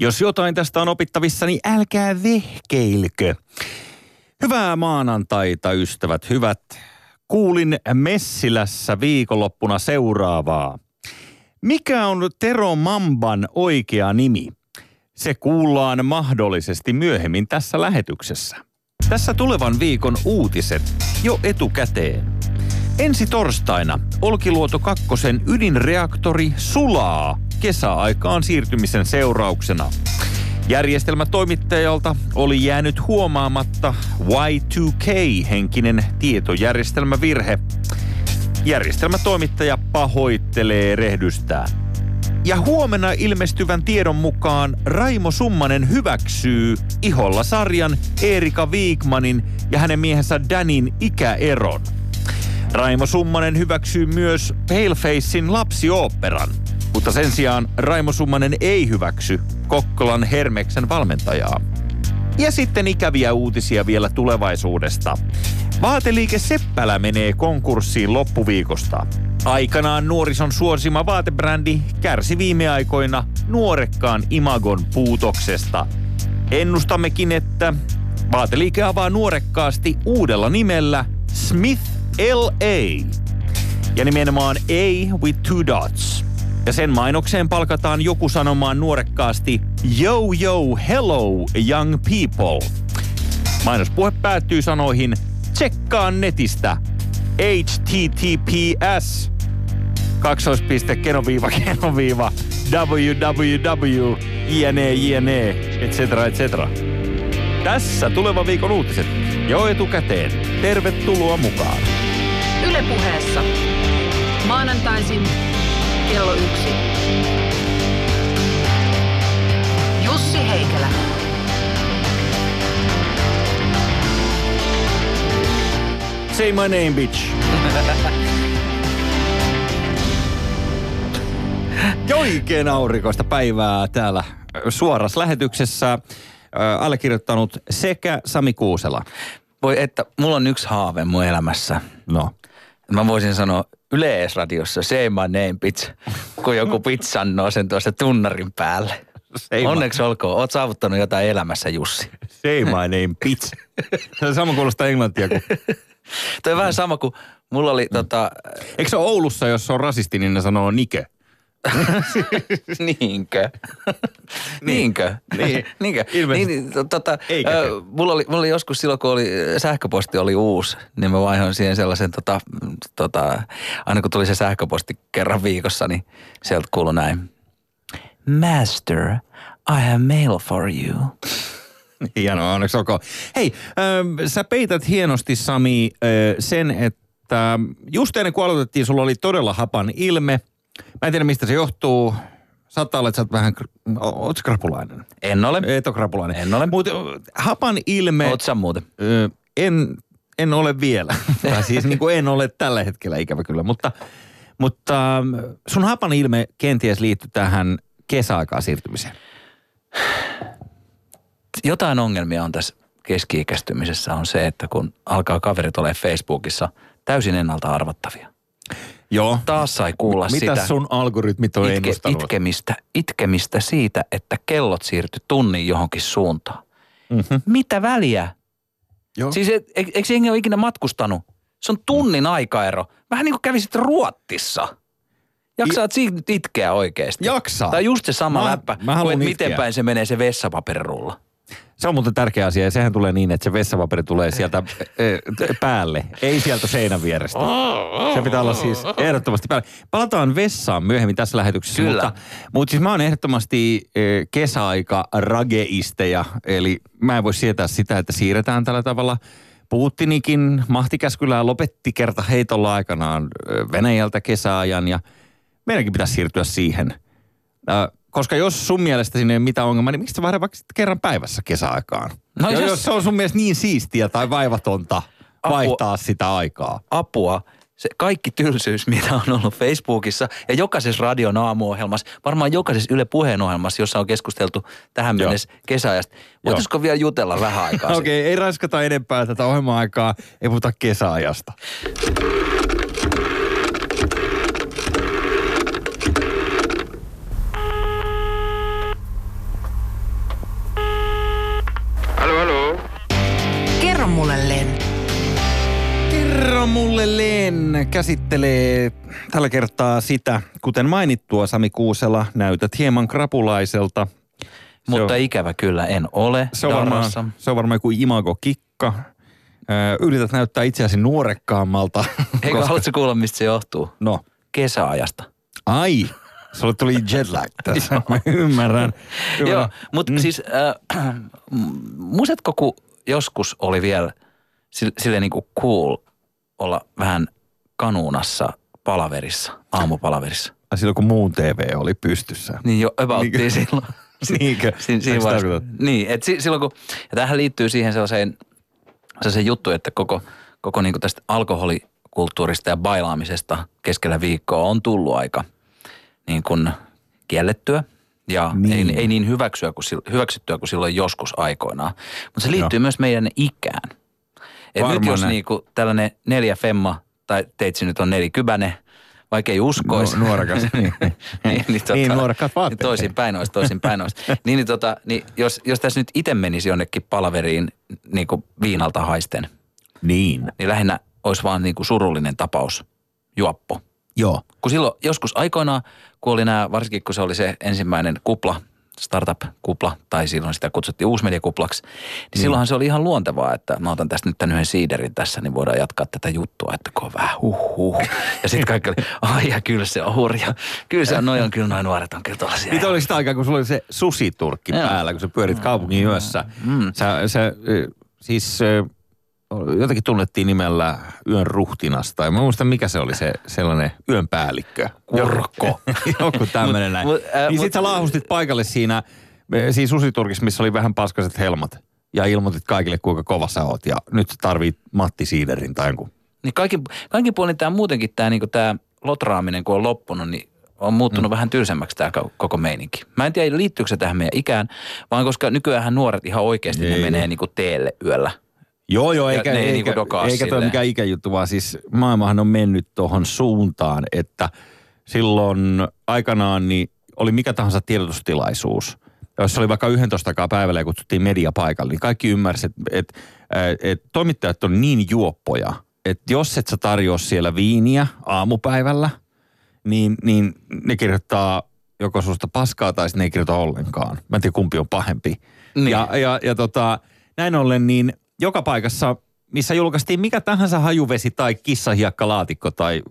Jos jotain tästä on opittavissa, niin älkää vehkeilkö. Hyvää maanantaita, ystävät, hyvät. Kuulin Messilässä viikonloppuna seuraavaa. Mikä on Tero Mamban oikea nimi? Se kuullaan mahdollisesti myöhemmin tässä lähetyksessä. Tässä tulevan viikon uutiset jo etukäteen. Ensi torstaina Olkiluoto kakkosen ydinreaktori sulaa kesäaikaan siirtymisen seurauksena. Järjestelmätoimittajalta oli jäänyt huomaamatta Y2K-henkinen tietojärjestelmävirhe. Järjestelmätoimittaja pahoittelee rehdystään. Ja huomenna ilmestyvän tiedon mukaan Raimo Summanen hyväksyy iholla sarjan Erika Viikmanin ja hänen miehensä Danin ikäeron. Raimo Summanen hyväksyy myös Palefacein lapsioopperan, mutta sen sijaan Raimo Summanen ei hyväksy Kokkolan Hermeksen valmentajaa. Ja sitten ikäviä uutisia vielä tulevaisuudesta. Vaateliike Seppälä menee konkurssiin loppuviikosta. Aikanaan nuorison suosima vaatebrändi kärsi viime aikoina nuorekkaan imagon puutoksesta. Ennustammekin, että vaateliike avaa nuorekkaasti uudella nimellä Smith LA. Ja nimenomaan A with two dots. Ja sen mainokseen palkataan joku sanomaan nuorekkaasti Yo yo hello young people. Mainospuhe päättyy sanoihin Tsekkaa netistä https kaksoispiste kenoviiva kenoviiva www jne jne et cetera et cetera. Tässä tuleva viikon uutiset jo etukäteen. Tervetuloa mukaan. Ylepuheessa maanantaisin kello yksi. Jussi Heikelä. Say my name, bitch. Oikein aurinkoista päivää täällä suorassa lähetyksessä. Äh, allekirjoittanut sekä Sami Kuusela. Voi että, mulla on yksi haave mun elämässä. No. Mä voisin sanoa yleisradiossa say my name bitch, kun joku pizzannoo sen tuossa tunnarin päälle. Say my- Onneksi olkoon, oot saavuttanut jotain elämässä Jussi. Say my name, bitch. Se on sama kuulostaa englantia kuin... Toi on vähän sama kuin mulla oli tota, Eikö se Oulussa, jos se on rasisti, niin ne sanoo nike? niinkö? niinkö? Niin. niinkö? Ilmeisesti. Niin, to- tota, ö, mulla, oli, mulla oli joskus silloin, kun oli, sähköposti oli uusi, niin mä vaihoin siihen sellaisen, tota, tota, aina kun tuli se sähköposti kerran viikossa, niin sieltä kuului näin. Master, I have mail for you. Hienoa, onneksi olkoon. Hei, äh, sä peität hienosti Sami äh, sen, että just ennen kuin aloitettiin, sulla oli todella hapan ilme. Mä en tiedä, mistä se johtuu. Saattaa olla, että sä oot vähän, oot krapulainen? En ole. Et ole krapulainen. En ole. Mutta hapan ilme, Oot sä muuten? ö, en, en ole vielä. tai siis niin kuin en ole tällä hetkellä ikävä kyllä. Mutta, mutta ähm, sun hapan ilme kenties liittyy tähän kesäaikaan siirtymiseen. Jotain ongelmia on tässä keski-ikäistymisessä on se, että kun alkaa kaverit olemaan Facebookissa täysin ennalta arvattavia. Joo. Taas sai kuulla Mitä sitä. sun algoritmit on itke, ennustanut? itkemistä, itkemistä siitä, että kellot siirtyi tunnin johonkin suuntaan. Mm-hmm. Mitä väliä? Joo. Siis et, e, eikö jengi ole ikinä matkustanut? Se on tunnin aikaero. Vähän niin kuin kävisit Ruottissa. Jaksaat nyt itkeä oikeasti. Jaksaa. Tai just se sama Mä- läppä, mä kuin miten päin se menee se vessapaperirulla. Se on muuten tärkeä asia ja sehän tulee niin, että se vessapaperi tulee sieltä eh, päälle, ei sieltä seinän vierestä. Se pitää olla siis ehdottomasti päälle. Palataan vessaan myöhemmin tässä lähetyksessä, Kyllä. mutta, mutta siis mä oon ehdottomasti eh, kesäaika rageisteja, eli mä en voi sietää sitä, että siirretään tällä tavalla. Putinikin mahtikäskylään lopetti kerta heitolla aikanaan eh, Venäjältä kesäajan ja meidänkin pitäisi siirtyä siihen. Koska jos sun mielestä sinne ei ole mitään ongelmaa, niin miksi sä vaikka kerran päivässä kesäaikaan? No jos... jos- se on sun mielestä niin siistiä tai vaivatonta Apua. vaihtaa sitä aikaa. apua. Se kaikki tylsyys, mitä on ollut Facebookissa ja jokaisessa radion aamuohjelmassa, varmaan jokaisessa Yle puheenohjelmassa, jossa on keskusteltu tähän mennessä kesäajasta. Voitaisiko vielä jutella vähän aikaa? Okei, okay, ei raskata enempää tätä ohjelma-aikaa, ei puhuta kesäajasta. Mulle Len käsittelee tällä kertaa sitä, kuten mainittua Sami Kuusela, näytät hieman krapulaiselta. Mutta on- ikävä kyllä en ole. Se on, varmaan, se on varmaan joku imago-kikka. Ö, Yrität näyttää itseäsi nuorekkaammalta. Eikö haluatko kuulla, mistä se johtuu? No, Kesäajasta. ai, sulle tuli jetlag tässä. Mä ymmärrän. Joo, ymmärrän. mutta mm. siis äh, muistatko, kun joskus oli vielä sille, sille niin kuin cool olla vähän kanuunassa palaverissa, aamupalaverissa? Ai Silloin kun muun TV oli pystyssä. Niin jo Niinkö? silloin. Niinkö? Siin, siinä Eikö vaiheessa. tarkoita? Niin, että si, silloin kun, ja tämähän liittyy siihen sellaiseen, sellaiseen juttuun, että koko, koko niin kuin tästä alkoholikulttuurista ja bailaamisesta keskellä viikkoa on tullut aika niin kuin kiellettyä ja Niin. ei, ei niin hyväksyä kuin, hyväksyttyä kuin silloin joskus aikoinaan. Mutta se liittyy Joo. myös meidän ikään. Et nyt jos näin. niinku tällainen neljä femma, tai teitsi nyt on nelikypäne, vaikka ei uskoisi. Nu- nuorekas, niin. niin, niin, tota, Niin, nuorekkaat vaatteet. Niin toisin päin olisi, toisin päin olisi. niin, niin, tota, niin jos, jos tässä nyt itse menisi jonnekin palaveriin niin kuin viinalta haisten, Niin. niin lähinnä olisi vaan niin kuin surullinen tapaus, juoppo. Joo. Kun silloin joskus aikoinaan, kun oli nämä, varsinkin kun se oli se ensimmäinen kupla, startup-kupla, tai silloin sitä kutsuttiin uusmediakuplaksi, niin, niin silloinhan se oli ihan luontevaa, että mä otan tästä nyt tämän yhden siiderin tässä, niin voidaan jatkaa tätä juttua, että kun on vähän huh huh. Ja sitten kaikki oli, ai ja kyllä se on hurja. Kyllä se on, noi on kyllä noin nuoret on kyllä tollasia. Niitä oli sitä aikaa, kun sulla oli se susiturkki Joo. päällä, kun sä pyörit kaupungin yössä. Sä, sä, ö, siis ö, jotenkin tunnettiin nimellä yön ruhtinasta. Ja mä muistan, mikä se oli se sellainen yön päällikkö. Kurkko. Joku tämmöinen näin. mut, äh, niin mut- sit sä laahustit paikalle siinä, ö, siinä susiturkissa, missä oli vähän paskaset helmat. Ja ilmoitit kaikille, kuinka kova sä oot. Ja nyt tarvit Matti Siiderin tai jonkun. Niin kaikki, kaikki puolin tämä muutenkin tämä niinku tää lotraaminen, kun on loppunut, niin on muuttunut mm. vähän tylsemmäksi tämä koko meininki. Mä en tiedä, liittyykö se tähän meidän ikään, vaan koska nykyään nuoret ihan oikeasti ne Ei. menee niinku teelle yöllä. Joo, joo, eikä, ne ei eikä, niinku eikä toi mikään ikäjuttu, vaan siis maailmahan on mennyt tuohon suuntaan, että silloin aikanaan niin oli mikä tahansa tiedotustilaisuus. Jos oli vaikka 11 aikaa päivällä ja kutsuttiin media paikalle, niin kaikki ymmärsivät, että et, et toimittajat on niin juoppoja, että jos et sä tarjoa siellä viiniä aamupäivällä, niin, niin ne kirjoittaa joko susta paskaa tai sitten ne ei kirjoita ollenkaan. Mä en tiedä kumpi on pahempi. Niin. Ja, ja, ja tota, näin ollen niin joka paikassa, missä julkaistiin mikä tahansa hajuvesi tai kissahiekkalaatikko tai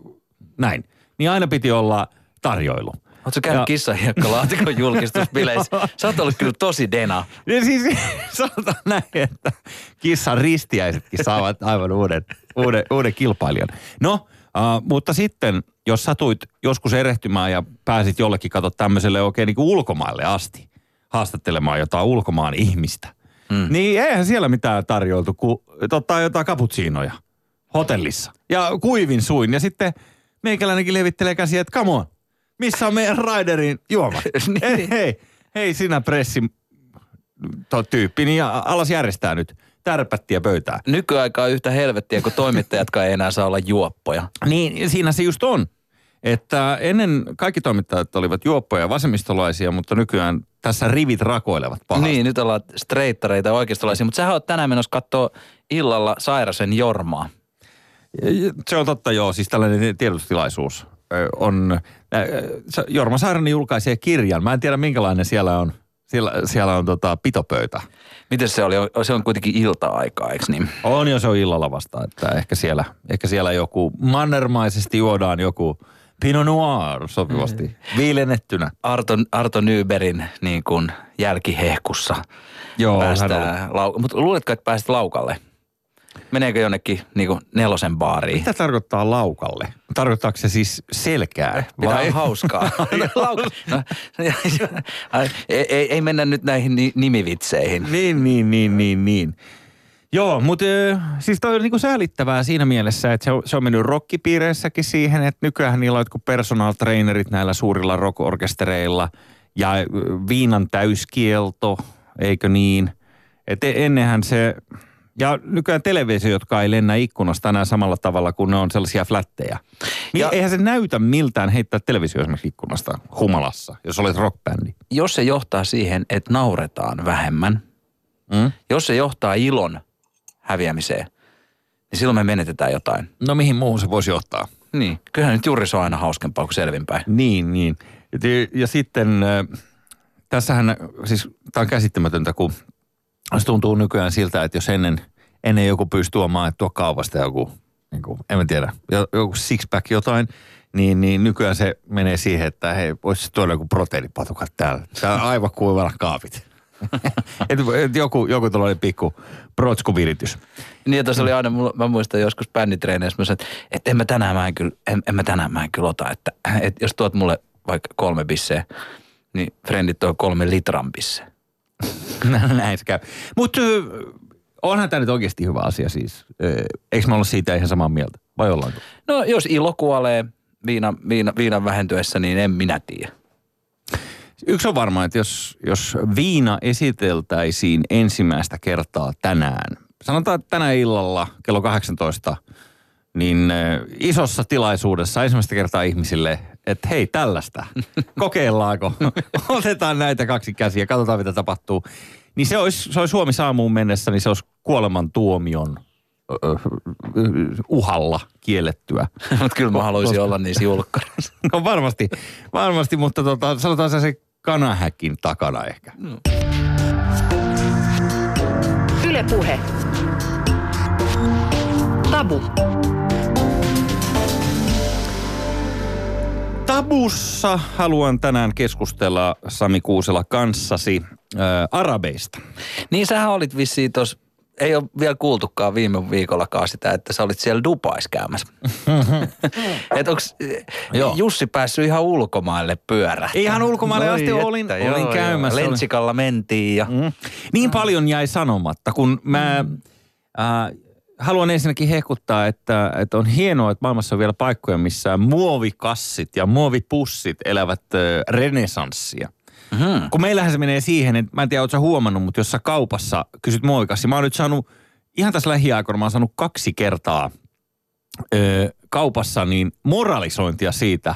näin, niin aina piti olla tarjoilu. Oletko käynyt Ja- kissahiekkalaatikon julkistusbileissä? Sä oot ollut kyllä tosi dena. Niin siis sanotaan näin, että kissan ristiäisetkin saavat aivan uuden, uuden, uuden kilpailijan. No, uh, mutta sitten, jos satuit joskus erehtymään ja pääsit jollekin, kato tämmöiselle oikein niin kuin ulkomaille asti, haastattelemaan jotain ulkomaan ihmistä, mm. niin eihän siellä mitään tarjoltu kuin tota, jotain kaputsiinoja hotellissa. Ja kuivin suin. Ja sitten meikäläinenkin levittelee käsiä, että come on, missä on meidän Raiderin juoma? Niin. hei, hei, hei sinä pressi to, tyyppi, niin ja alas järjestää nyt tärpättiä pöytää. Nykyaikaa on yhtä helvettiä, kun toimittajatkaan ei enää saa olla juoppoja. Niin, siinä se just on. Että ennen kaikki toimittajat olivat juoppoja ja vasemmistolaisia, mutta nykyään tässä rivit rakoilevat pahasti. Niin, nyt ollaan streittareita oikeistolaisia, mutta sähän oot tänään menossa katsoa illalla Sairasen Jormaa. Se on totta, joo. Siis tällainen tiedotustilaisuus on. Jorma Sairanen julkaisee kirjan. Mä en tiedä, minkälainen siellä on. Siellä, siellä on tota, pitopöytä. Miten se oli? Se on kuitenkin ilta-aikaa, eikö niin? On jo se on illalla vasta, että ehkä siellä, ehkä siellä joku mannermaisesti juodaan joku Pinot Noir sopivasti, viilennettynä. Arto, Arto Nyberin niin kuin jälkihehkussa Joo, päästään. Lau- Mutta luuletko, että pääset laukalle? Meneekö jonnekin niin kuin nelosen baariin? Mitä tarkoittaa laukalle? Tarkoittaako se siis selkää? Pitää olla hauskaa. Lauka- no, ei, ei, ei mennä nyt näihin ni- nimivitseihin. Niin, niin, niin, niin, niin. Joo, mutta siis toi on niinku säälittävää siinä mielessä, että se on, se on mennyt rockipiireissäkin siihen, että nykyään niillä on jotkut personal trainerit näillä suurilla rockorkestereilla ja viinan täyskielto, eikö niin? Et e- ennenhän se, ja nykyään televisio, jotka ei lennä ikkunasta enää samalla tavalla kuin ne on sellaisia flättejä. Niin Ja- eihän se näytä miltään heittää televisio esimerkiksi ikkunasta humalassa, jos olet rockbändi. Jos se johtaa siihen, että nauretaan vähemmän, Mm? jos se johtaa ilon häviämiseen, niin silloin me menetetään jotain. No mihin muuhun se voisi ottaa? Niin, kyllähän nyt juuri se on aina hauskempaa kuin selvinpäin. Niin, niin. Ja, ja sitten äh, tässähän, siis tämä on käsittämätöntä, kun se tuntuu nykyään siltä, että jos ennen, ennen joku pystyy tuomaan, että tuo kaupasta joku, niin kuin, en mä tiedä, jo- joku six-pack jotain, niin, niin nykyään se menee siihen, että hei, voisi tuoda joku proteiinipatukat täällä. Täällä on aivan kuivalla kaapit. et, et joku, joku tuollainen pikku protskuviritys. Niin, tuossa oli aina, mulla- mä muistan joskus bänditreeneissä, mä sanoin, että, että en mä tänään mä en kyllä, en, en mä tänään mä en kyllä ota, että, että jos tuot mulle vaikka kolme bisseä, niin frendit on kolme litran bisseä. Näin se käy. Mutta onhan tämä nyt oikeasti hyvä asia siis. Eikö me olla siitä ihan samaa mieltä? Vai ollaanko? No jos ilo kuolee viinan, viina, viinan vähentyessä, niin en minä tiedä. Yksi on varma, että jos, jos viina esiteltäisiin ensimmäistä kertaa tänään, sanotaan että tänä illalla kello 18, niin isossa tilaisuudessa ensimmäistä kertaa ihmisille, että hei tällaista, kokeillaanko, otetaan näitä kaksi käsiä, katsotaan mitä tapahtuu. Niin se olisi, se olisi Suomi saamuun mennessä, niin se olisi kuoleman tuomion uhalla kiellettyä. Mutta kyllä mä haluaisin olla niissä julkkareissa. No varmasti, varmasti, mutta tota, sanotaan se, se kanahäkin takana ehkä. Yle Puhe. Tabu. Tabussa haluan tänään keskustella Sami Kuusela kanssasi ää, arabeista. Niin sähän olit vissiin tos, ei ole vielä kuultukaan viime viikollakaan sitä, että sä olit siellä Dubais käymässä. Et onks Joo. Jussi päässyt ihan ulkomaille pyörähtää? Ihan ulkomaille Noi asti olin- että, olin joo, käymässä. Joo. Lentsikalla mentiin ja... Mm. Niin paljon jäi sanomatta, kun mä ää, haluan ensinnäkin hehkuttaa, että, että on hienoa, että maailmassa on vielä paikkoja, missä muovikassit ja muovipussit elävät ää, renesanssia. Mm. Kun meillähän se menee siihen, että mä en tiedä, ootko sä huomannut, mutta jos sä kaupassa kysyt muovikassi, mä oon nyt saanut, ihan tässä lähiaikoina mä oon saanut kaksi kertaa ö, kaupassa niin moralisointia siitä,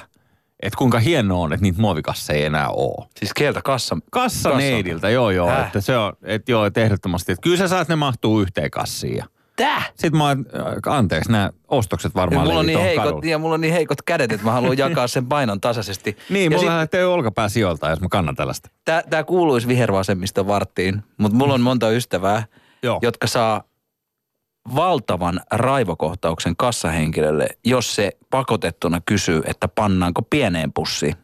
että kuinka hienoa on, että niitä muovikasseja ei enää ole. Siis kieltä kassa. Kassaneidiltä, joo joo, Häh? että se on, että joo, että ehdottomasti, että kyllä sä saat ne mahtuu yhteen kassiin. Ja Tää? Sitten mä oon, äh, anteeksi, nämä ostokset varmaan mulla, on niin heikot, kadulle. ja mulla on niin heikot kädet, että mä haluan jakaa sen painon tasaisesti. Niin, ja mulla sit- lähtee olkapää sijoilta, jos mä kannan tällaista. Tää, tää kuuluisi vihervasemmiston varttiin, mutta mulla on monta ystävää, Joo. jotka saa valtavan raivokohtauksen kassahenkilölle, jos se pakotettuna kysyy, että pannaanko pieneen pussiin.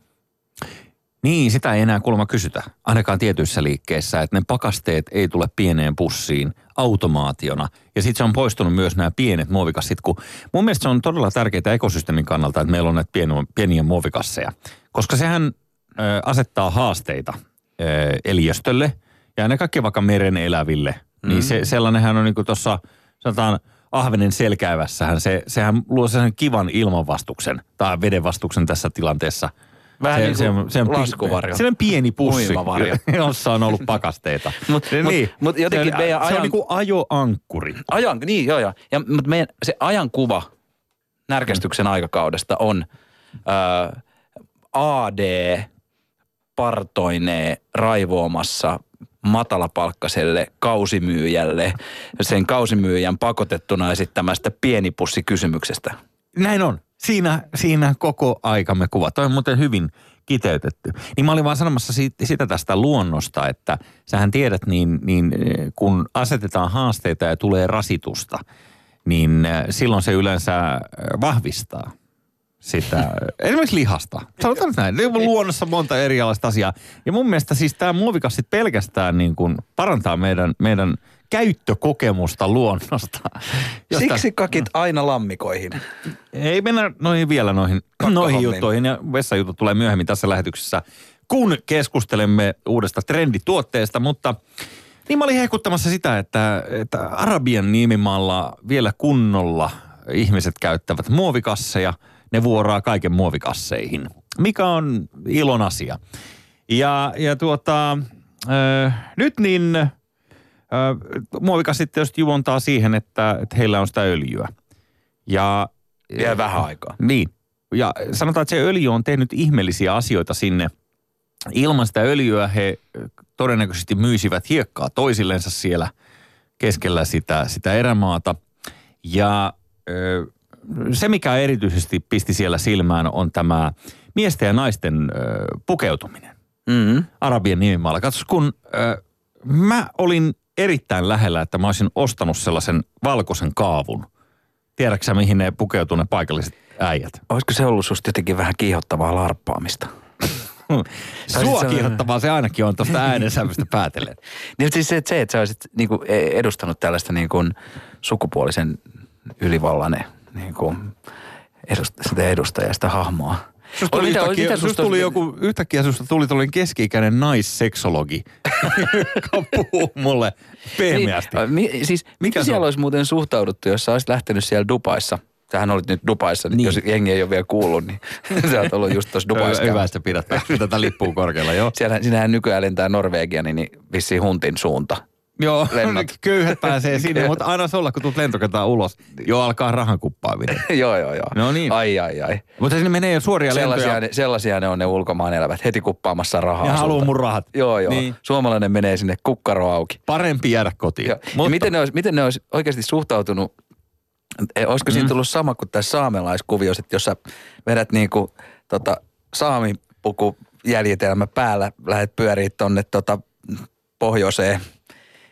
Niin, sitä ei enää kuulemma kysytä, ainakaan tietyissä liikkeissä, että ne pakasteet ei tule pieneen pussiin automaationa. Ja sitten se on poistunut myös nämä pienet muovikassit, kun mun mielestä se on todella tärkeää ekosysteemin kannalta, että meillä on näitä pieniä, pieniä muovikasseja. Koska sehän ö, asettaa haasteita ö, eliöstölle ja ennen kaikkea vaikka meren eläville. Mm. Niin se, sellainenhän on niin tuossa, sanotaan, ahvenen selkäivässähän, se, sehän luo sen kivan ilmanvastuksen tai vedenvastuksen tässä tilanteessa – Vähän niin kuin pi- laskuvarjo. Se on pieni pussi, jossa on ollut pakasteita. Mut- niin. mut- mut jotenkin se, on- meidän Se on ajan- niin kuin ajoankkuri. Ajan, niin joo joo. Ja, mutta meidän se ajankuva närkästyksen aikakaudesta on ää, AD partoinee raivoamassa matalapalkkaselle kausimyyjälle sen kausimyyjän pakotettuna esittämästä pienipussikysymyksestä. Näin on. Siinä, siinä koko aikamme kuva. Toi on muuten hyvin kiteytetty. Niin mä olin vaan sanomassa siitä, sitä tästä luonnosta, että sähän tiedät, niin, niin eh, kun asetetaan haasteita ja tulee rasitusta, niin eh, silloin se yleensä eh, vahvistaa sitä, esimerkiksi lihasta. Sanotaan näin. Ne on luonnossa monta erilaista asiaa. Ja mun mielestä siis tämä muovikassit pelkästään niin kuin parantaa meidän, meidän käyttökokemusta luonnosta. Josta- Siksi kakit aina lammikoihin. ei mennä noihin vielä noihin, noihin juttuihin ja vessajutut tulee myöhemmin tässä lähetyksessä, kun keskustelemme uudesta trendituotteesta, mutta niin mä olin hehkuttamassa sitä, että, että Arabian niemimaalla vielä kunnolla ihmiset käyttävät muovikasseja, ne vuoraa kaiken muovikasseihin, mikä on ilon asia. Ja, ja tuota, äh, nyt niin äh, muovikassit tietysti juontaa siihen, että, että heillä on sitä öljyä. Ja Vielä vähän aikaa. niin. Ja sanotaan, että se öljy on tehnyt ihmeellisiä asioita sinne. Ilman sitä öljyä he todennäköisesti myisivät hiekkaa toisillensa siellä keskellä sitä, sitä erämaata. Ja se, mikä erityisesti pisti siellä silmään, on tämä miesten ja naisten pukeutuminen Mm-hmm. Arabien nimimaalla. Katsos, kun mä olin erittäin lähellä, että mä olisin ostanut sellaisen valkoisen kaavun. Tiedätkö mihin ne pukeutuu ne paikalliset äijät? Olisiko se ollut susta jotenkin vähän kiihottavaa larppaamista? Sua kiihottavaa se ainakin on tuosta äänensävystä päätellen. Niin siis se, että se, että sä olisit niinku edustanut tällaista niinku sukupuolisen ylivallan niinku edust, sitä edustajaa, sitä hahmoa. Susta tuli, Mitä- yhtäkkiä, mitä susta tuli joku, yhtäkkiä susta tuli tällainen keski-ikäinen naisseksologi, joka puhuu mulle pehmeästi. Niin, mi, siis Mikä siellä on? olisi muuten suhtauduttu, jos sä olisit lähtenyt siellä Dubaissa? Sähän olit nyt Dubaissa, niin. Jos jengi ei ole vielä kuullut, niin sä oot ollut just tuossa Dubaissa. Hyvä, että pidät tätä lippua korkealla, joo. Siellä, sinähän nykyään lentää Norvegia, niin, niin vissiin huntin suunta. Joo, Lennot. köyhät pääsee sinne, mutta aina olla, kun tulet lentokentaan ulos. Joo, alkaa rahan kuppaaminen. joo, joo, joo. No niin. Ai, ai, ai. Mutta sinne menee jo suoria Sellaisia, lentoja. ne, sellaisia ne on ne ulkomaan elävät, heti kuppaamassa rahaa. Ja haluaa mun rahat. Joo, joo. Niin. Niin. Suomalainen menee sinne kukkaro auki. Parempi jäädä kotiin. Ja, ja miten, ne olisi, miten ne olisi oikeasti suhtautunut, e, olisiko siinä tullut sama kuin tässä saamelaiskuviossa, että jos sä vedät niinku tota, saamipuku jäljitelmä päällä, lähdet pyöriin tonne tota, pohjoiseen,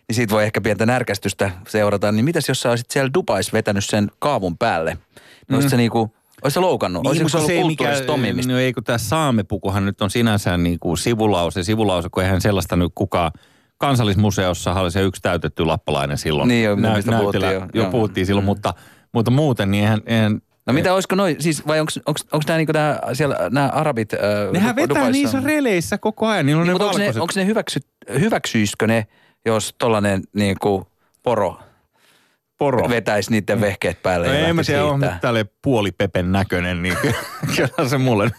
niin siitä voi ehkä pientä närkästystä seurata. Niin mitäs jos sä olisit siellä Dubais vetänyt sen kaavun päälle? Niin mm. se niinku, olisi se loukannut? Niin, Olisiko se ollut kulttuurista tomimista? No ei kun tämä saamepukuhan nyt on sinänsä niin kuin sivulause, sivulause, kun eihän sellaista nyt kukaan kansallismuseossa oli se yksi täytetty lappalainen silloin. Niin joo, mistä näytellä- puhuttiin jo. jo. Puhuttiin silloin, Mm. mutta, mutta muuten niin eihän, eihän No mitä, olisiko noin, siis vai onko nämä niinku nää, siellä nämä arabit äh, Nehän vetää Dubaissa? niissä releissä koko ajan. Niillä on Niin, ne mutta onko ne, valkoiset. onko ne hyväksy, hyväksyisikö ne, jos tollanen niinku poro poro? vetäisi niiden vehkeet päälle No ja ei mä tiedä, on tälle puolipepen näköinen, niin ky- kyllä se mulle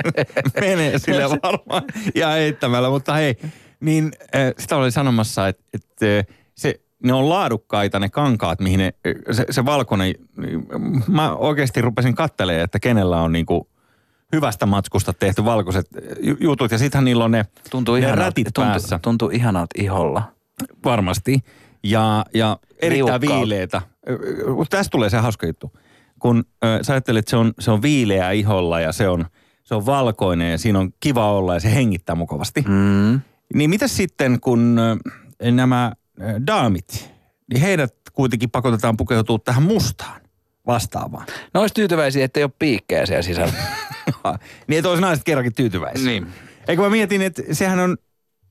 menee sille varmaan ja heittämällä. Mutta hei, niin sitä oli sanomassa, että, että se, ne on laadukkaita ne kankaat, mihin ne, se, se valkoinen, niin, mä oikeasti rupesin kattelemaan, että kenellä on niinku hyvästä matskusta tehty valkoiset ju- jutut. Ja sittenhän niillä on ne, Tuntuu ne ihanalta, rätit tuntuu, päässä. tuntuu ihanalta iholla. Varmasti. Ja, ja erittäin viileitä. Tästä tulee se hauska juttu. Kun ö, sä ajattelet, että se on, se on viileä iholla ja se on, se on valkoinen ja siinä on kiva olla ja se hengittää mukavasti. Mm. Niin mitä sitten, kun ö, nämä ö, daamit, niin heidät kuitenkin pakotetaan pukeutua tähän mustaan vastaavaan. Ne olisi tyytyväisiä, että ei ole piikkejä siellä sisällä. niin että olisi naiset kerrankin tyytyväisiä. niin. Eikö mä mietin, että sehän on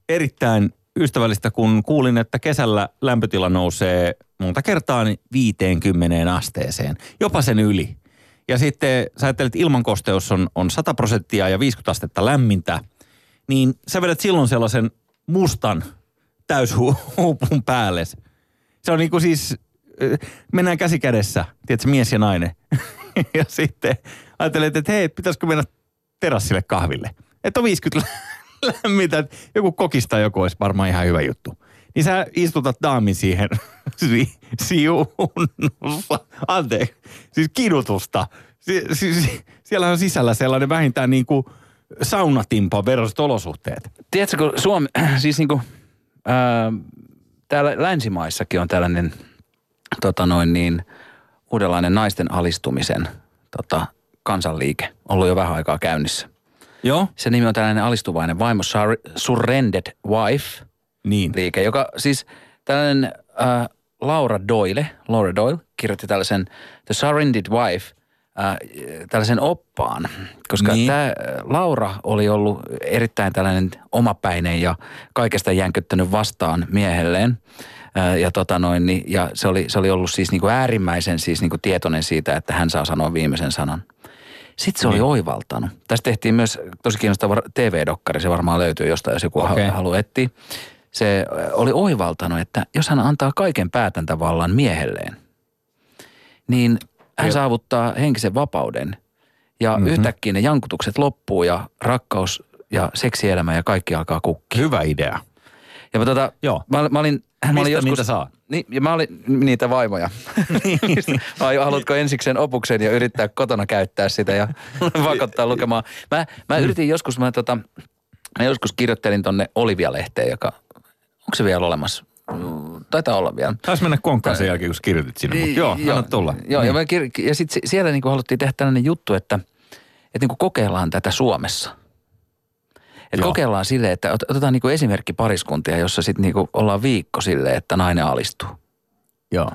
erittäin ystävällistä, kun kuulin, että kesällä lämpötila nousee monta kertaa niin 50 asteeseen, jopa sen yli. Ja sitten sä ajattelet, että ilmankosteus on, on 100 prosenttia ja 50 astetta lämmintä, niin sä vedät silloin sellaisen mustan täyshuupun päälle. Se on niin kuin siis, ö, mennään käsi kädessä, tiedätkö, mies ja nainen. ja sitten ajattelet, että hei, pitäisikö mennä terassille kahville. Että on 50 lä- lämmintä, että joku kokista joku olisi varmaan ihan hyvä juttu. Niin sä istutat daamin siihen si- siunussa, anteeksi, siis kidutusta. Si- si- si- siellä on sisällä sellainen vähintään niin kuin saunatimpa verraiset olosuhteet. Tiedätkö, kun Suomi, siis niinku, ää, täällä länsimaissakin on tällainen tota noin niin, uudenlainen naisten alistumisen tota, kansanliike ollut jo vähän aikaa käynnissä. Joo. Se nimi on tällainen alistuvainen vaimo, Sur- Surrendered Wife Niin. liike, joka siis tällainen äh, Laura Doyle, Laura Doyle kirjoitti tällaisen The Surrendered Wife, äh, tällaisen oppaan, koska Niin. niin. tämä Laura oli ollut erittäin tällainen omapäinen ja kaikesta jänkyttänyt vastaan miehelleen. Äh, ja, tota noin, niin, ja se, oli, se oli ollut siis niinku äärimmäisen siis niinku tietoinen siitä, että hän saa sanoa viimeisen sanan. Sitten se oli Niin. oivaltanut. Tästä tehtiin myös tosi kiinnostava TV-dokkari, se varmaan löytyy jostain, jos joku okay. haluaa etsiä. Se oli oivaltanut, että jos hän antaa kaiken päätäntävallan miehelleen, niin hän Joo. saavuttaa henkisen vapauden. Ja Mhm. mm-hmm. yhtäkkiä ne jankutukset loppuu ja rakkaus ja seksielämä ja kaikki alkaa kukkia. Hyvä idea. Ja mä, tota, Joo. mä, mä olin, mä Mistä olin joskus, niitä saa? Niin, ja mä olin niitä vaimoja. Vai haluatko ensiksen opuksen ja yrittää kotona käyttää sitä ja pakottaa lukemaan. Mä, mä yritin joskus, mä, tota, mä joskus kirjoittelin tonne Olivia-lehteen, joka, onko se vielä olemassa? taitaa olla vielä. Taisi mennä konkkaan sen jälkeen, kun sä kirjoitit sinne, mutta joo, anna tulla. Joo, Niin. ja, kir- ja sitten siellä niinku haluttiin tehdä tällainen juttu, että, että niinku kokeillaan tätä Suomessa. Joo. kokeillaan silleen, että ot- otetaan niinku esimerkki pariskuntia, jossa sitten niinku ollaan viikko silleen, että nainen alistuu. Joo.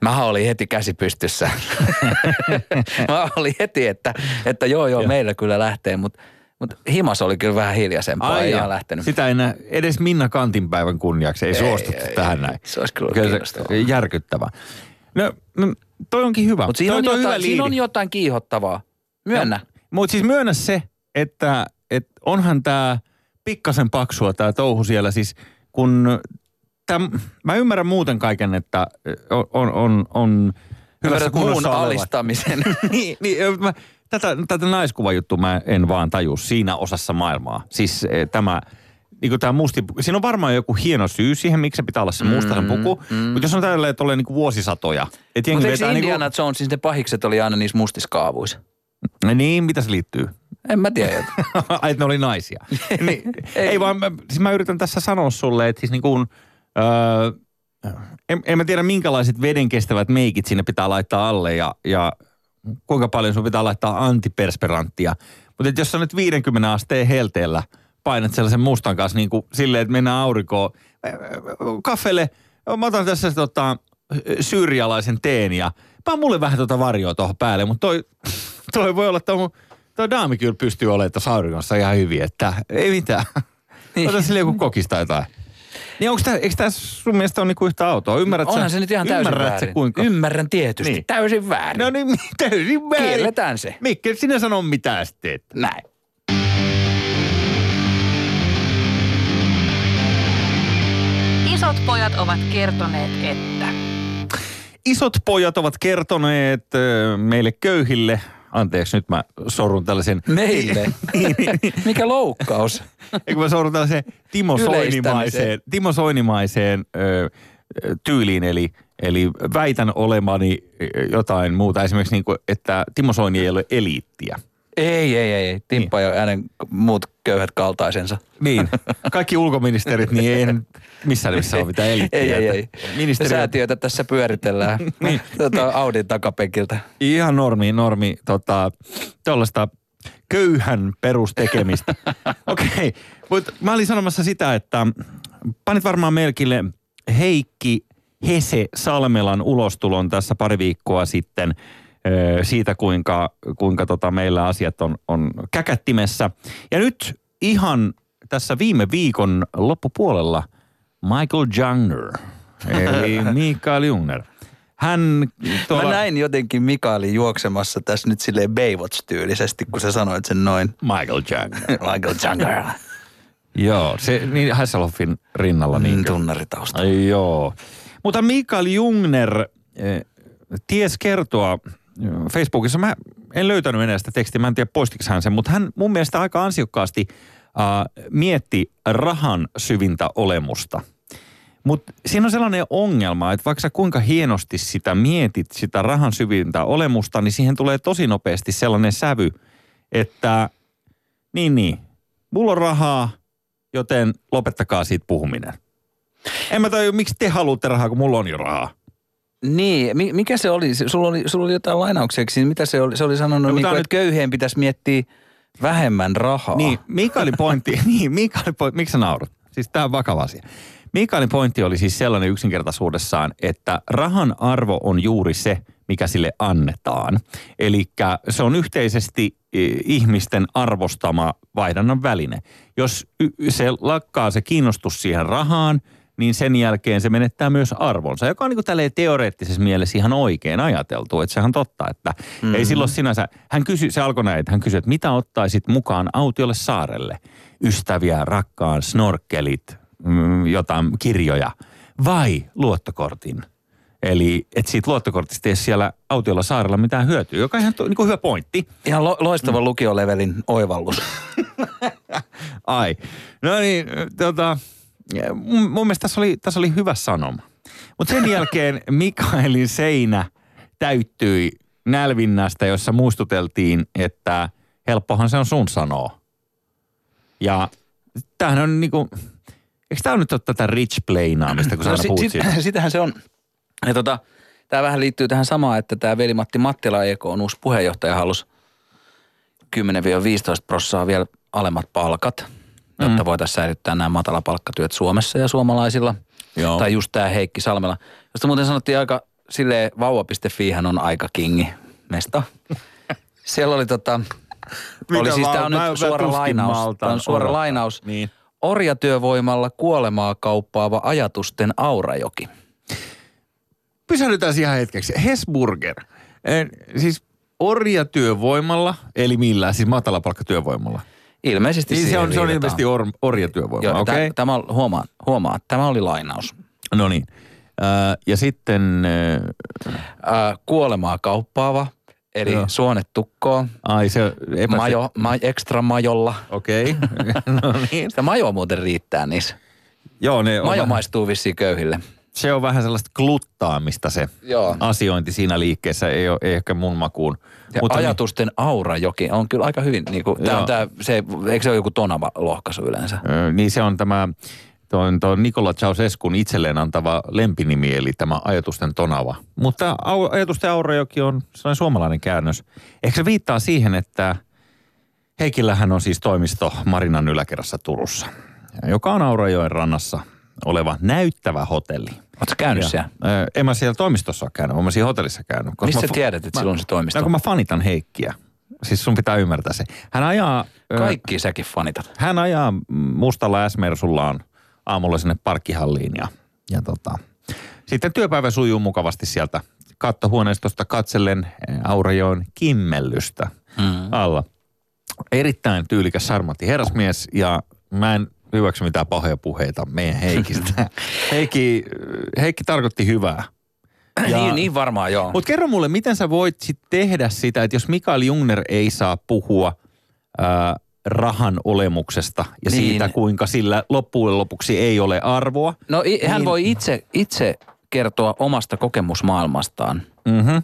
Mä olin heti käsi pystyssä. Mä olin heti, että, että joo, joo, Joo. meillä kyllä lähtee, mutta mutta himas oli kyllä vähän hiljaisempaa, ei jaa. ihan lähtenyt. Sitä ei nä, edes Minna Kantin päivän kunniaksi ei, Ei, suostuttu ei, tähän ei. näin. Se olisi kyllä Kyllä se järkyttävää. No, no, toi onkin hyvä. Mutta siinä, toi, on toi on hyvä jotain- siinä on jotain kiihottavaa. Myönnä. Mutta siis myönnä se, että, että onhan tämä pikkasen paksua tämä touhu siellä. Siis kun täm, mä ymmärrän muuten kaiken, että on, on, on, hyvässä muun olevat. alistamisen. niin, niin mä, tätä, tätä naiskuvajuttua mä en vaan taju siinä osassa maailmaa. Siis eh, tämä, niin kuin tämä musti, siinä on varmaan joku hieno syy siihen, miksi se pitää olla se mustainen puku. Mm, Mutta jos on tällä että ole niin vuosisatoja. Mutta eikö vetää niin Indiana Jonesin ne pahikset oli aina niissä mustiskaavuissa? kuin, niin, mitä se liittyy? En mä tiedä. Ai, että ne oli naisia. niin, ei. ei vaan, mä, siis mä yritän tässä sanoa sulle, että siis niin kuin, öö, en, en mä tiedä minkälaiset vedenkestävät meikit sinne pitää laittaa alle ja, ja kuinka paljon sun pitää laittaa antipersperanttia. Mutta jos sä nyt 50 asteen helteellä painat sellaisen mustan kanssa niin kuin silleen, että mennään aurinkoon kaffelle, mä otan tässä tota, syyrialaisen teen ja paan mulle vähän tota varjoa tuohon päälle, mutta toi, toi voi olla, että toi daami kyllä pystyy olemaan tuossa auringossa ihan hyvin, että ei mitään. Niin. Ota sille joku kokista jotain. Niin onko tää, eikö tää sun mielestä ole niinku yhtä autoa? Ymmärrät Onhan sä, se nyt ihan täysin ymmärrät väärin. Sä kuinka? Ymmärrän tietysti. Niin. Täysin väärin. No niin, täysin väärin. Kielletään se. Mikke, sinä sano mitään sitten. että- Näin. Isot pojat ovat kertoneet, että... Isot pojat ovat kertoneet meille köyhille, anteeksi nyt mä sorrun tällaisen... Meille. Mikä loukkaus. Eikö mä sorrun tällaiseen Timo. Soinimaiseen, Timo Soinimaiseen ö, tyyliin, eli, eli väitän olemani jotain muuta. Esimerkiksi niin kuin, että Timo Soini ei ole eliittiä. Ei, ei, ei. Timppa ja hänen muut köyhät kaltaisensa. Niin, kaikki ulkoministerit, niin ei missään nimessä ole mitään eliittiä. Ei, ei, ei. Ministeri Säätiötä tässä pyöritellään Niin. tota, Audin takapenkiltä. ihan normi, normi, tota, tuollaista köyhän perustekemistä. Okei, okay. mutta mä olin sanomassa sitä, että panit varmaan merkille Heikki Hese Salmelan ulostulon tässä pari viikkoa sitten siitä, kuinka, kuinka tota meillä asiat on, on käkättimessä. Ja nyt ihan tässä viime viikon loppupuolella Michael Jungner, eli Mikael Jungner. Hän tuolla... Mä näin jotenkin Mikaelin juoksemassa tässä nyt silleen Baywatch-tyylisesti, kun sä sanoit sen noin. Michael Jungner. Michael Jagger. Joo, se niin Hasselhoffin rinnalla. Niin Niin tunnaritausta. Joo. Mutta Mikael Jungner eh, ties kertoa Facebookissa, mä en löytänyt enää sitä tekstiä, mä en tiedä poistiko hän sen, mutta hän mun mielestä aika ansiokkaasti äh, mietti rahan syvintä olemusta. Mutta siinä on sellainen ongelma, että vaikka sä kuinka hienosti sitä mietit, sitä rahan syvintä olemusta, niin siihen tulee tosi nopeasti sellainen sävy, että niin niin, mulla on rahaa, joten lopettakaa siitä puhuminen. En mä tajua, miksi te haluatte rahaa, kun mulla on jo rahaa. Niin, mi- mikä se oli? Sulla oli, sulla oli jotain lainaukseksi. Mitä se oli? Se oli sanonut, No, niin kuin, on että köyhien pitäisi miettiä vähemmän rahaa. Niin, Mikaelin pointti, niin Mikaelin pointti, miksi sä naurat? Siis tämä on vakava asia. Mikaelin pointti oli siis sellainen yksinkertaisuudessaan, että rahan arvo on juuri se, mikä sille annetaan. Eli se on yhteisesti ihmisten arvostama vaihdannan väline. Jos se lakkaa se kiinnostus siihen rahaan, niin sen jälkeen se menettää myös arvonsa, joka on niin kuin tälleen teoreettisessa mielessä ihan oikein ajateltu. Että sehän on totta, että mm-hmm. ei silloin sinänsä, hän kysyi, se alkoi näin, että hän kysyi, että mitä ottaisit mukaan autiolle saarelle? Ystäviä, rakkaan, snorkelit, mm, jotain kirjoja vai luottokortin? Eli että siitä luottokortista ei siellä autiolla saarella mitään hyötyä, joka on ihan to, niin kuin hyvä pointti. Ihan lo- loistava mm. lukiolevelin oivallus. Ai. No niin, tota, mun, mun mielestä tässä oli, tässä oli hyvä sanoma. Mutta sen jälkeen Mikaelin seinä täyttyi nälvinnästä, jossa muistuteltiin, että helppohan se on sun sanoa. Ja tämähän on niinku, Eikö tämä nyt ole tätä rich plainaamista, kun sä No, aina si- puhut sit, siitä? sitähän se on. Ja tota, tämä vähän liittyy tähän samaan, että tämä veli-Matti Mattila EK on uusi puheenjohtaja halus 10-15 prossaa vielä alemmat palkat, jotta Mm. voitaisiin säilyttää nämä matalapalkkatyöt Suomessa ja suomalaisilla. Joo. Tai just tämä Heikki Salmela, josta muuten sanottiin aika silleen vauva.fi hän on aika kingi mesta. Siellä oli tota, Mitä oli siis, tämä on nyt suora lainaus. Tämä on suora odottaa. lainaus. Niin. Orjatyövoimalla kuolemaa kauppaava ajatusten aurajoki. Pysähdytään ihan hetkeksi. Hesburger. Eh, siis orjatyövoimalla, eli millään, siis matalapalkkatyövoimalla. Ilmeisesti Siis se on, se on ilmeisesti or, orjatyövoima, Joo, okei? okay. tämä, on- huomaa, huomaa, tämä oli lainaus. No niin. Äh, ja sitten, äh, Äh, kuolemaa kauppaava, eli Joo. suonet tukkoon, ai se epäse... majo, ma, ekstra majolla. Okei, no niin. Sitä majoa muuten riittää niissä. Joo, ne on Majo vähän, maistuu vissiin köyhille. Se on vähän sellaista gluttaamista se Joo. asiointi siinä liikkeessä, ei, ole, ei ehkä mun makuun. Ja Mutta niin- ajatusten aurajoki on kyllä aika hyvin, niin kuin, tää on tää, se, eikö se ole joku tonava lohkaisu yleensä? Ö, Niin se on tämä tuon, tuon Nikola Ceausescun itselleen antava lempinimi, eli tämä ajatusten tonava. Mutta au, ajatusten aurajoki on sellainen suomalainen käännös. Ehkä se viittaa siihen, että Heikillähän on siis toimisto Marinan yläkerrassa Turussa, joka on Aurajoen rannassa oleva näyttävä hotelli. Oletko käynyt Ja, siellä? ö, en mä siellä toimistossa ole käynyt, mä siellä hotellissa käynyt. koska Mistä mä tiedät, että mä- on se toimisto? No, kun mä fanitan Heikkiä. Siis sun pitää ymmärtää se. Hän ajaa... Kaikki säkin fanitat. hän ajaa mustalla S-Mersullaan aamulla sinne parkkihalliin ja, ja tota, sitten työpäivä sujuu mukavasti sieltä kattohuoneistosta katsellen Aurajoen kimmellystä Mm. alla. Erittäin tyylikäs sarmatti herrasmies ja mä en hyväksy mitään pahoja puheita meidän Heikistä. Heikki, Heikki tarkoitti hyvää. Ja- Niin, niin varmaan joo. Mutta kerro mulle, miten sä voit sit tehdä sitä, että jos Mikael Jungner ei saa puhua ää, rahan olemuksesta ja Niin. siitä, kuinka sillä loppujen lopuksi ei ole arvoa. No i- hän Niin. voi itse, itse kertoa omasta kokemusmaailmastaan. Mm-hmm.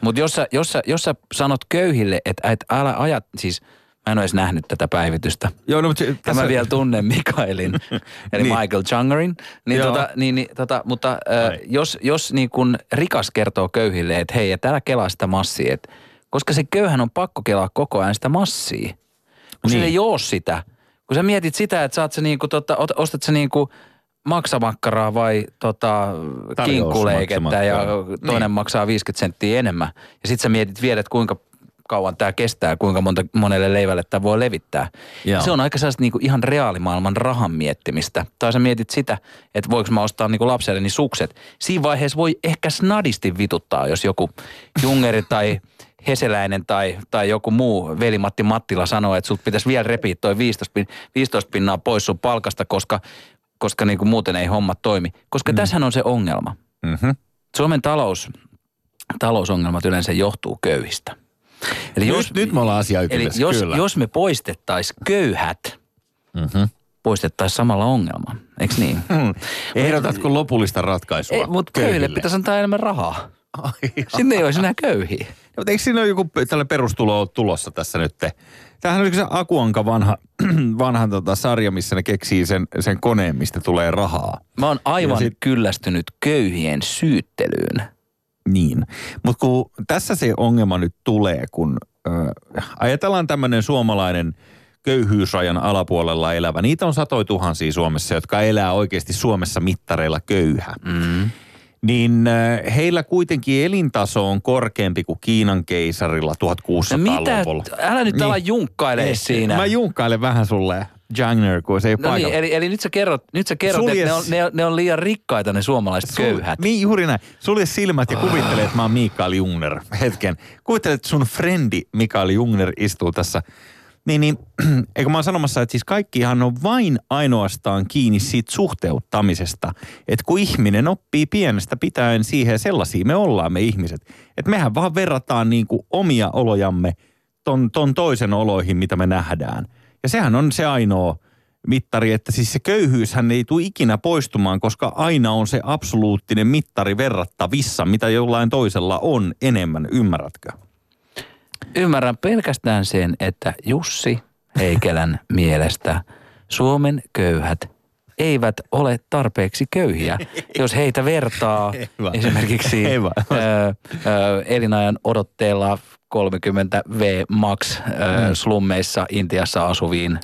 Mutta jos sä, jos, sä, jos sä sanot köyhille, että et älä ajat, siis mä en ole edes nähnyt tätä päivitystä. Joo, no, mutta se, Tässä... Mä vielä tunnen Mikaelin, eli Niin. Michael Jungerin. Niin Joo. tota, niin, niin, tota, mutta äh, Ai. jos, jos niin kun rikas kertoo köyhille, että hei, et älä kelaa sitä massia, et, koska se köyhän on pakko kelaa koko ajan sitä massia. Kun niin. Niin. ei ole sitä. Kun sä mietit sitä, että saat sä niinku, tota, ot- ostat sä niinku maksamakkaraa vai tota, kinkkuleikettä ja toinen Niin. maksaa 50 senttiä enemmän. Ja sit sä mietit vielä, että kuinka kauan tämä kestää, kuinka monta, monelle leivälle tämä voi levittää. Joo. Se on aika sellaista niinku ihan reaalimaailman rahan miettimistä. Tai sä mietit sitä, että voiko mä ostaa niinku lapselleni sukset. Siinä vaiheessa voi ehkä snadisti vituttaa, jos joku jungeri tai Heseläinen tai, tai joku muu velimatti Mattila sanoo, että sulta pitäisi vielä repiä toi 15, pin, 15 pinnaa pois sun palkasta, koska, koska niinku muuten ei homma toimi. Koska mm. tässähän on se ongelma. mm-hmm. Suomen talous, talousongelmat yleensä johtuu köyhistä. Eli Nyt, nyt me ollaan asia Eli jos, kyllä. jos me poistettaisiin köyhät, Mm-hmm. poistettaisiin samalla ongelma. Eikö niin? Hmm. Ehdotatko lopullista ratkaisua Ei, mutta köyhille pitäisi antaa enemmän rahaa. Ai, Sinne ei olisi enää köyhiä. Mutta eikö siinä ole joku tällainen perustulo ole tulossa tässä nyt? Tämähän on se Akuanka vanha, vanha tota sarja, missä ne keksii sen, sen koneen, mistä tulee rahaa. Mä oon aivan Ja sit... kyllästynyt köyhien syyttelyyn. Niin, mutta kun tässä se ongelma nyt tulee, kun ö, ajatellaan tämmöinen suomalainen köyhyysrajan alapuolella elävä. Niitä on satoi tuhansia Suomessa, jotka elää oikeasti Suomessa mittareilla köyhä. Mm. Niin heillä kuitenkin elintaso on korkeampi kuin Kiinan keisarilla No mitä? 1600-luvulla. Älä nyt Niin. ala junkkailee Ei, siinä. Mä junkkailen vähän sulle, Jangner, kun se ei no niin, paikalla. eli, eli nyt sä kerrot, nyt sä kerrot Sulje että ne on, ne, on- ne on liian rikkaita ne suomalaiset Sul- köyhät. Niin, juuri näin. Sulje silmät ja kuvittele, että mä oon Mikael Jungner. Hetken. Kuvittele, että sun frendi Mikael Jungner istuu tässä. Niin, niin, eikö mä oon sanomassa, että siis kaikkihan on vain ainoastaan kiinni siitä suhteuttamisesta. Että kun ihminen oppii pienestä pitäen siihen, sellaisia me ollaan me ihmiset. Että mehän vaan verrataan niin kuin omia olojamme ton, ton toisen oloihin, mitä me nähdään. Ja sehän on se ainoa mittari, että siis se köyhyyshän ei tule ikinä poistumaan, koska aina on se absoluuttinen mittari verrattavissa, mitä jollain toisella on enemmän, ymmärrätkö? Ymmärrän pelkästään sen, että Jussi Heikelän mielestä Suomen köyhät eivät ole tarpeeksi köyhiä. Jos heitä vertaa esimerkiksi ö, ö, elinajan odotteella 30 V max ö, slummeissa Intiassa asuviin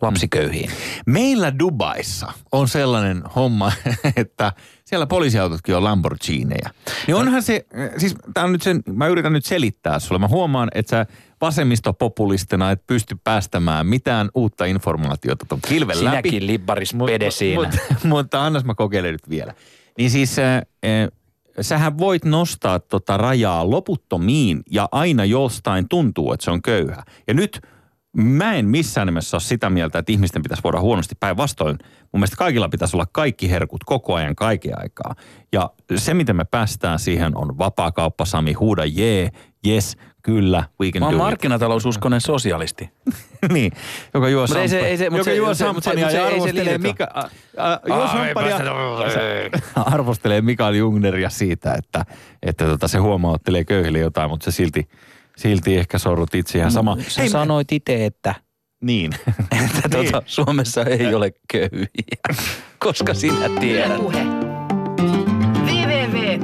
lapsiköyhiin. Meillä Dubaissa on sellainen homma, että siellä poliisiautotkin on Lamborghineja. Niin onhan se, siis tää on nyt sen, mä yritän nyt selittää sulle. Mä huomaan, että sä vasemmistopopulistina et pysty päästämään mitään uutta informaatiota tuon kilven läpi. Sinäkin libbaris pede siinä. Mutta, mutta annas mä kokeilen nyt vielä. Niin siis äh, sähän voit nostaa tota rajaa loputtomiin ja aina jostain tuntuu, että se on köyhä. Ja nyt mä en missään nimessä ole sitä mieltä, että ihmisten pitäisi voida huonosti päinvastoin. Mun mielestä kaikilla pitäisi olla kaikki herkut koko ajan, kaiken aikaa. Ja se, miten me päästään siihen, on vapaakauppa, Sami, huuda jee, yes, kyllä, we can Mä oon do it. markkinataloususkonen sosialisti. niin, joka juo, ei se- ei se- mut joka se- juo se- se- se- ja arvostelee. Mika, a, a, juo sampania, arvostelee Mikael Jungneria siitä, että, että tota, se huomauttelee köyhille jotain, mutta se silti, silti ehkä sorrut itse ihan sama. Sä Hei, sanoit itse, että, Niin. että tuota, Suomessa ei ole köyhiä, koska sinä tiedät. Puhe. VVV,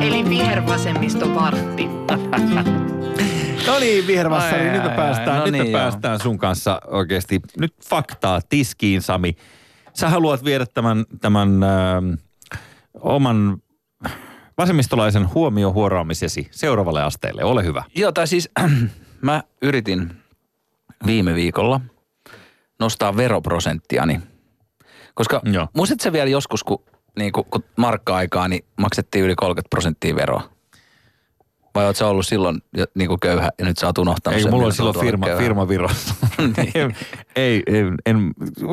eli vihervasemmistovartti. No niin, vihervassari, Ai, nyt me päästään, ai, no nyt niin, päästään sun kanssa oikeasti nyt faktaa tiskiin, Sami. Sä haluat viedä tämän, tämän ähm, oman vasemmistolaisen huomiohuoraamisesi seuraavalle asteelle. Ole hyvä. Joo, tai siis mä yritin viime viikolla nostaa veroprosenttiani. Koska Joo. muistatko sä vielä joskus, kun, niin kun, kun markka-aikaa, niin maksettiin yli 30 prosenttia veroa? Vai sä ollut silloin jo, niin kuin köyhä ja nyt sä oot unohtanut Ei, sen, mulla oli silloin firma, köyhä? firma Virossa. Niin. ei, ei, en,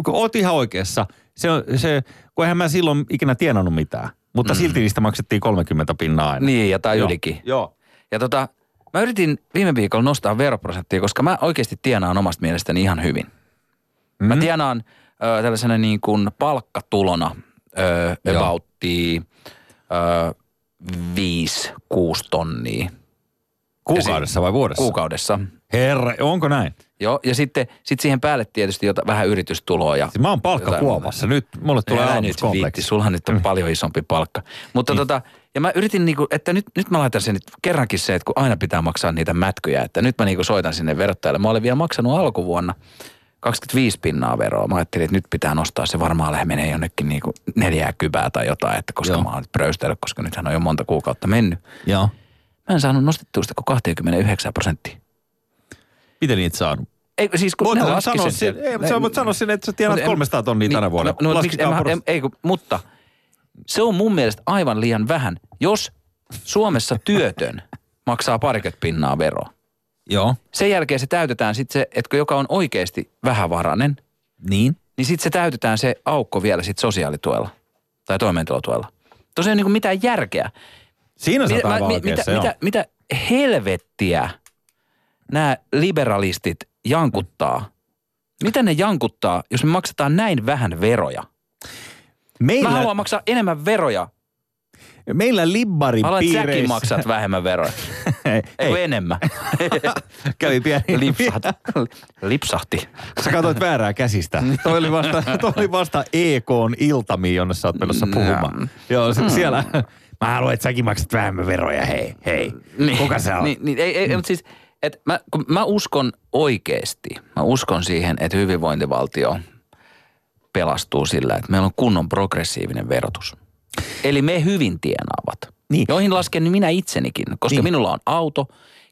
oot ihan oikeassa. Se, se, kun eihän mä silloin ikinä tienannut mitään. Mutta mm. silti niistä maksettiin 30 pinnaa aina. Niin, ja tai Joo. ylikin. Joo. Ja tota, mä yritin viime viikolla nostaa veroprosenttia, koska mä oikeasti tienaan omasta mielestäni ihan hyvin. Mm. Mä tienaan ö, tällaisena niin kuin palkkatulona ö, Joo. aboutti ö, 5-6 tonnia Kuukaudessa vai vuodessa? kuukaudessa. Herra, onko näin? Joo, ja sitten sit siihen päälle tietysti jota, vähän yritystuloa. Ja Siis mä oon palkkakuopassa. Nyt mulle tulee Älä nyt viitti, sulla nyt on paljon isompi palkka. Mutta tota, ja mä yritin niinku, että nyt, nyt mä laitan sen nyt kerrankin se, että kun aina pitää maksaa niitä mätkyjä, että nyt mä niinku soitan sinne verottajalle. Mä olin vielä maksanut alkuvuonna 25 pinnaa veroa. Mä ajattelin, että nyt pitää nostaa se varmaan lähe menee jonnekin niinku neljää kybää tai jotain, että koska Joo. mä oon nyt pröystellyt, koska nythän on jo monta kuukautta mennyt. Joo. Mä en saanut nostettua sitä kuin 29 prosenttia. Miten niitä saanut? Ei, siis kun Voit ne laski sanoa, sen sen, ei, mutta sä voit sanoa sinne, että sä tienaat Mut en- 300 tonnia tänä vuonna. No, no, miksi, en, en, ei, kun- mutta se on mun mielestä aivan liian vähän, jos Suomessa työtön maksaa parikymmentä pinnaa veroa. Joo. Sen jälkeen se täytetään sitten se, että joka on oikeasti vähävarainen, Niin. niin sitten se täytetään se aukko vielä sitten sosiaalituella tai toimeentulotuella. Tosiaan niin kuin mitään järkeä. Siinä sä Mitä, mitä, mitä, mitä helvettiä nämä liberalistit jankuttaa? Mitä ne jankuttaa, jos me maksetaan näin vähän veroja? Meillä, Mä haluan maksaa enemmän veroja. meillä libbarin haluan, piireissä... säkin maksat vähemmän veroja. ei, Ei. enemmän. Kävi pieni... Lipsahti. Lipsahti. Sä katsoit väärää käsistä. toi, oli vasta, toi oli vasta EKn iltami, jonne sä oot menossa puhumaan. Joo, se, siellä... Mä haluan, että säkin maksat vähemmän veroja, hei, hei. Kuka sä oot? Niin, niin, ei, ei, mutta siis, et mä, kun mä uskon oikeasti, mä uskon siihen, että hyvinvointivaltio pelastuu sillä, että meillä on kunnon progressiivinen verotus. Eli me hyvin tienaavat. Niin. Joihin lasken niin minä itsenikin, koska Niin. minulla on auto,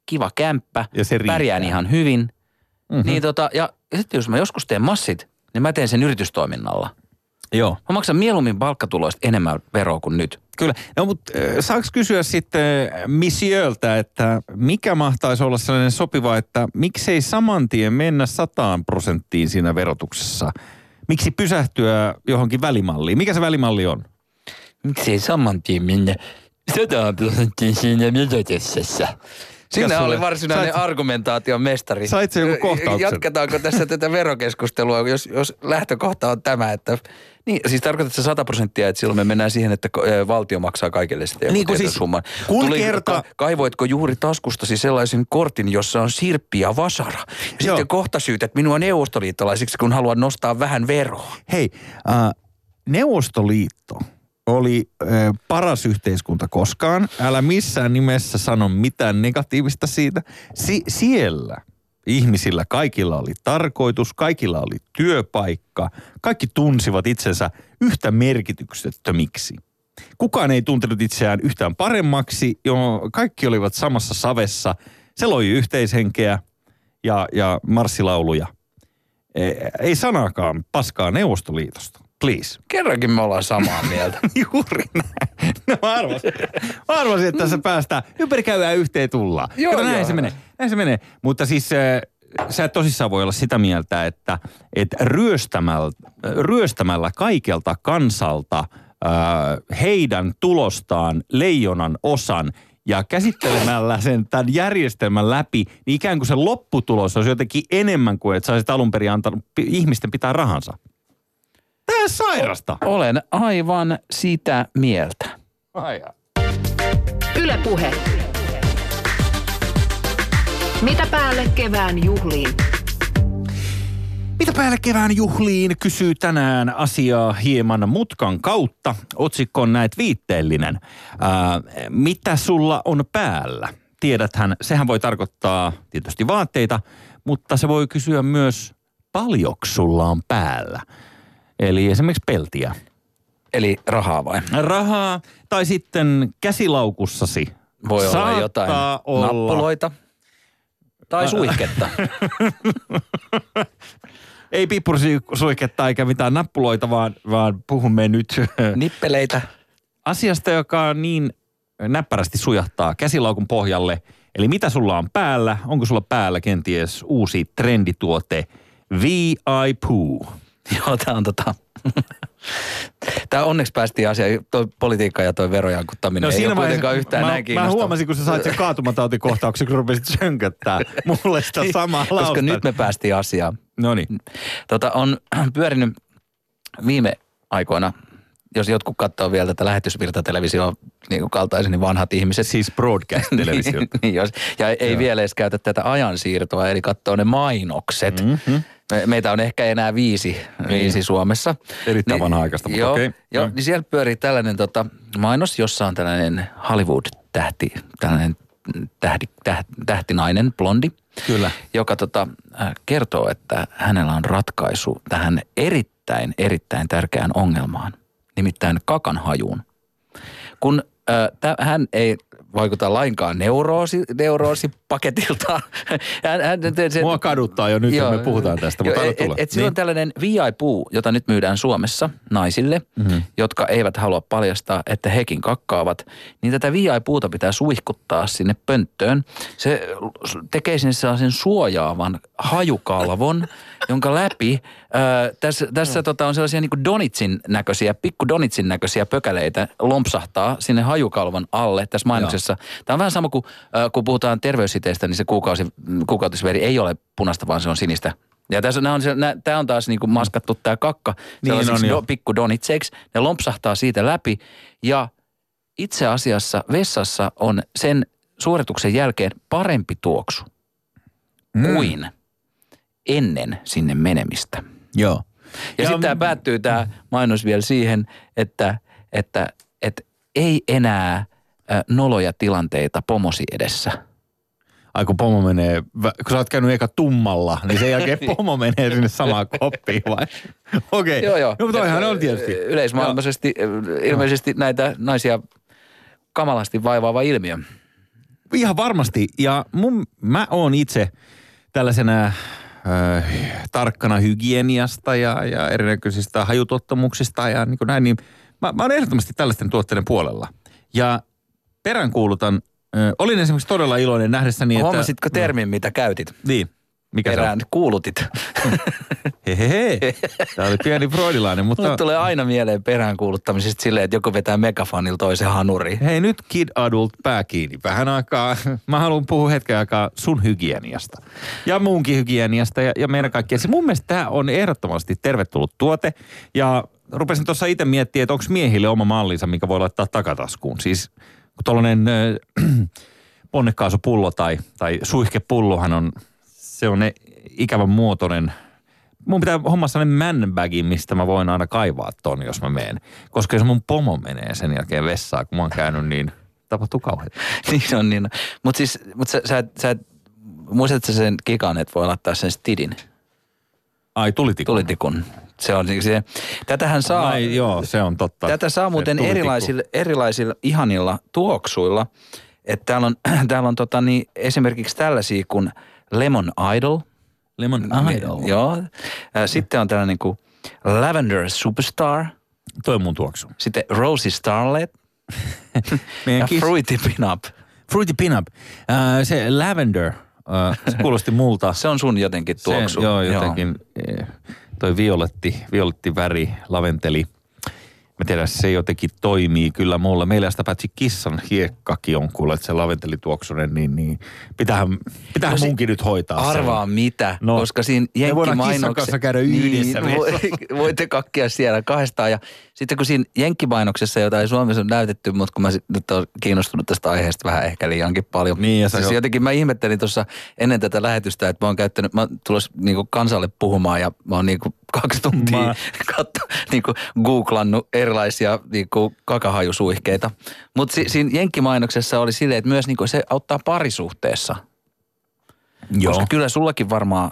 kiva kämppä, Ja se riittää. pärjään ihan hyvin. Mm-hmm. Niin tota, ja, ja sitten jos mä joskus teen massit, niin mä teen sen yritystoiminnalla. Joo. Mä maksan mieluummin palkkatuloista enemmän veroa kuin nyt. Kyllä. No mutta saaks kysyä sitten Monsieurltä, että mikä mahtaisi olla sellainen sopiva, että miksei saman tien mennä sataan prosenttiin siinä verotuksessa? Miksi pysähtyä johonkin välimalliin? Mikä se välimalli on? Miksei saman tien mennä 100 prosenttiin siinä verotuksessa? Siinä sulle- oli varsinainen sait- argumentaation mestari. Sait sä joku kohtauksen? Jatketaanko tässä tätä verokeskustelua, jos, jos lähtökohta on tämä, että... Niin, siis tarkoitatko se 100 prosenttia, että silloin me mennään siihen, että valtio maksaa kaikille sitä joku Niin kuin siis, summan. kun Tuli- kerta- ka- kaivoitko juuri taskustasi sellaisen kortin, jossa on sirppi ja vasara? Ja Joo. sitten kohta syytät minua neuvostoliittolaisiksi, kun haluan nostaa vähän veroa. Hei, äh, Neuvostoliitto oli ö, paras yhteiskunta koskaan. Älä missään nimessä sano mitään negatiivista siitä. Si- siellä ihmisillä kaikilla oli tarkoitus, kaikilla oli työpaikka, kaikki tunsivat itsensä yhtä merkityksettömiksi. Kukaan ei tuntenut itseään yhtään paremmaksi, jo kaikki olivat samassa savessa. Se loi yhteishenkeä ja, ja marssilauluja. Ei, ei sanaakaan paskaa Neuvostoliitosta. Please. Kerrankin me ollaan samaa mieltä. Juuri näin. No mä arvasin, mä arvasin että tässä päästään. Ympäri käydään yhteen tullaan. Joo, Kato, näin joo. se menee. Näin se menee. Mutta siis äh, sä et tosissaan voi olla sitä mieltä, että, että ryöstämällä, ryöstämällä kaikelta kansalta äh, heidän tulostaan leijonan osan ja käsittelemällä sen tämän järjestelmän läpi, niin ikään kuin se lopputulos olisi jotenkin enemmän kuin, että sä olisit alun perin antanut ihmisten pitää rahansa. Tää on sairasta. Olen aivan sitä mieltä. Ai, Yle Puhe. Mitä päälle kevään juhliin? Mitä päälle kevään juhliin kysyy tänään asiaa hieman mutkan kautta. Otsikko on näet viitteellinen. Ää, mitä sulla on päällä? Tiedäthän, sehän voi tarkoittaa tietysti vaatteita, mutta se voi kysyä myös paljonko sulla on päällä. Eli esimerkiksi peltiä. Eli rahaa vai? Rahaa tai sitten käsilaukussasi. Voi olla Saattaa jotain olla. nappuloita tai suihketta. Ei pippurisuiketta eikä mitään nappuloita, vaan, vaan puhumme nyt Nippeleitä. asiasta, joka on niin näppärästi sujahtaa käsilaukun pohjalle. Eli mitä sulla on päällä? Onko sulla päällä kenties uusi trendituote VI Poo? Joo, tää on tota... Tää onneksi päästiin asiaan. Toi politiikka ja toi verojankuttaminen ei ole kuitenkaan yhtään No mä, näin mä huomasin, kun sä sait sen kaatumatautikohtauksen, kun rupesit sönköttää mulle sitä samaa lausta. Koska nyt me päästiin asiaan. No niin. Tota, on pyörinyt viime aikoina, jos jotkut katsoo vielä tätä lähetysvirtatelevisioon niin kuin kaltaisen, niin vanhat ihmiset. Siis broadcast-televisio. niin, jos, ja ei Joo. vielä edes käytä tätä ajansiirtoa, eli katsoo ne mainokset. Mhm. Me, meitä on ehkä enää viisi, viisi Suomessa. Erittäin vanha-aikaista, mutta joo, okei. Joo, Joo. niin siellä pyörii tällainen tota, mainos, jossa on tällainen Hollywood-tähti, tällainen tähti, tähti, tähtinainen, blondi, Kyllä. joka tota, äh, kertoo, että hänellä on ratkaisu tähän erittäin, erittäin tärkeään ongelmaan, nimittäin kakan hajuun. Kun äh, tä, hän ei vaikuta lainkaan neuroosi, neuroosipaketilta. hän, hän, se, Mua kaduttaa jo nyt, kun me puhutaan tästä, mutta et, tulla. et, et sillä on Niin. tällainen VI-puu, jota nyt myydään Suomessa naisille, Mhm. mm-hmm. jotka eivät halua paljastaa, että hekin kakkaavat. Niin tätä VI-puuta pitää suihkuttaa sinne pönttöön. Se tekee sinne sellaisen suojaavan hajukalvon, jonka läpi ää, tässä, tässä tota on sellaisia niin Donitsin näköisiä, pikku Donitsin näköisiä pökäleitä lompsahtaa sinne hajukalvon alle tässä mainoksessa. Tämä on vähän sama kuin äh, kun puhutaan terveyssiteistä, niin se kuukausi, kuukautisveri ei ole punaista, vaan se on sinistä. Ja tässä nämä on, nää- tämä on taas niin kuin maskattu tämä kakka Niin on do, pikku donitseiksi. Ne lompsahtaa siitä läpi ja itse asiassa vessassa on sen suorituksen jälkeen parempi tuoksu Mm. kuin ennen sinne menemistä. Joo. Ja, Ja- sitten tämä päättyy tämä mainos vielä siihen, että, että, että ei enää noloja tilanteita pomosi edessä. Ai kun pomo menee, kun sä oot käynyt eka tummalla, niin sen jälkeen pomo menee sinne samaan koppiin vai? Okei. Joo, joo. No, mutta toihan on tietysti. Yleismaailmaisesti ö, ilmeisesti näitä naisia kamalasti vaivaava ilmiö. Ihan varmasti. Ja mun, mä oon itse tällaisena äh, tarkkana hygieniasta ja, ja erinäköisistä hajutottumuksista ja niin kuin näin, niin mä, mä oon ehdottomasti tällaisten tuotteiden puolella. Ja peräänkuulutan, äh, olin esimerkiksi todella iloinen nähdessäni, että... Huomasitko termin, mitä käytit? Niin. Mikä Perään kuulutit. se on? Hehehe. Tämä oli pieni freudilainen, mutta... Mulle tulee aina mieleen peräänkuuluttamisesta silleen, että joku vetää megafanilla toisen hanuriin. Hei nyt kid adult pää kiinni. Vähän aikaa, mä haluan puhua hetken aikaa sun hygieniasta. Ja muunkin hygieniasta ja, ja meidän kaikkien. Se mun mielestä tämä on ehdottomasti tervetullut tuote. Ja rupesin tuossa itse miettimään, että onko miehille oma mallinsa, mikä voi laittaa takataskuun. Siis tuollainen äh, ponnekaasupullo tai, tai suihkepullohan on, se on ne ikävän muotoinen mun pitää hommaa sellainen man bagin, mistä mä voin aina kaivaa ton, jos mä menen. Koska jos mun pomo menee sen jälkeen vessaan, kun mä oon käynyt, niin tapahtuu kauheita. niin on, niin. Mutta siis, mut sä, sä, sä, muistatko sä sen kikan, että voi laittaa sen stidin, Ai, tulitikku. tulitikun? Se on niin se, tätähän saa, Ai, joo, se on totta. tätä saa muuten erilaisilla, erilaisilla ihanilla tuoksuilla. Että täällä on, täällä on tota niin, esimerkiksi tällaisia kuin Lemon Idol. Lemon Idol. Joo. Sitten on tällainen kuin Lavender Superstar. Toi on mun tuoksu. Sitten Rosie Starlet ja kis- Fruity Pinup. Fruity Pinup. Äh, se lavender, äh, se kuulosti multa. Se on sun jotenkin tuoksu. Se, joo, jotenkin eh, toi violetti, violetti väri, laventeli. Mä tiedän, se jotenkin toimii kyllä mulle. Meillä sitä paitsi kissan hiekkakin on kuule, että se laventelituoksunen, niin, niin pitähän, pitähän No munkin nyt hoitaa Arvaa se. mitä, No, koska siinä jenkkimainoksessa... käydä yhdessä Niin, vo- voitte kakkia siellä kahdestaan. Ja sitten kun siinä jenkkimainoksessa, jota ei Suomessa ole näytetty, mutta kun mä nyt olen kiinnostunut tästä aiheesta vähän ehkä liiankin paljon. Niin, ja siis jo- jotenkin mä ihmettelin tuossa ennen tätä lähetystä, että mä oon käyttänyt, mä oon tulossa niinku kansalle puhumaan ja mä oon niinku kaksi tuntia Mä- katso, niinku googlannut erilaisia niinku kakahajusuihkeita. Mutta si, siinä jenkkimainoksessa oli silleen, että myös niinku se auttaa parisuhteessa. Joo. Koska kyllä sullakin varmaan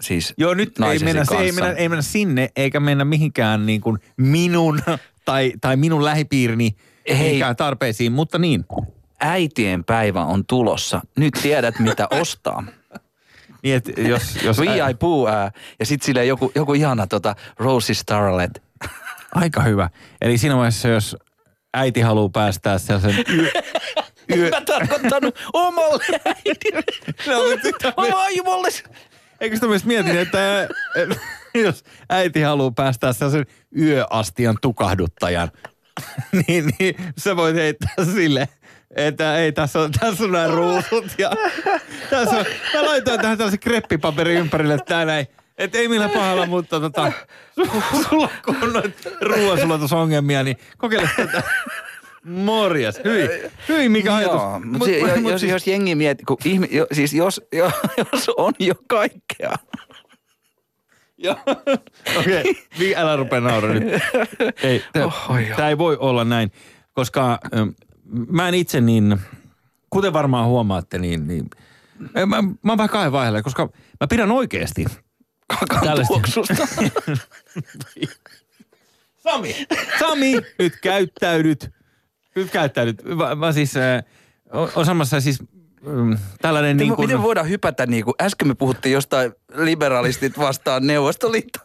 siis Joo, nyt ei mennä, se ei, mennä, ei mennä sinne, eikä mennä mihinkään niin kuin minun tai, tai minun lähipiirini mihinkään tarpeisiin, mutta niin. äitien päivä on tulossa. Nyt tiedät, mitä ostaa. Niin että jos, jos V.I. Poo ää, ja sitten silleen joku, joku ihana tota Rosie Starlet. Aika hyvä. Eli siinä vaiheessa, jos äiti haluaa päästää sellaisen yö, yö, Mä tarkoittanut omalle äidille. No, vaimolle. Eikö sitä myös mietin, että jos äiti haluaa päästää sellaisen yöastian tukahduttajan, niin, niin sä voit heittää sille, että ei, tässä on, tässä on nämä ruusut ja tässä on, mä laitoin tähän tällaisen kreppipaperin ympärille, että tää näin, että ei millään pahalla, mutta tota, su- sulla kun on noita ruoansulatusongelmia, niin kokeile tätä. Morjes, hyi, hyi mikä ajatus. Joo, mutta si, jos, jos, siis- jos jengi miettii, kun ihmi, jo, siis jos, jo, jos on jo kaikkea. Joo. Okei, okay. älä rupea naura nyt. Ei, tämä ei voi olla näin, koska mä en itse niin, kuten varmaan huomaatte, niin, niin mä, mä, mä oon vähän kahden vaiheella, koska mä pidän oikeasti. Kakan Tällaista- tuoksusta. Sami! Sami, nyt käyttäydyt. Nyt käyttäydyt. Mä, mä siis, äh, on- samassa siis ähm, tällainen niin kuin... miten voidaan hypätä niin kuin, äsken me puhuttiin jostain liberalistit vastaan Neuvostoliitto.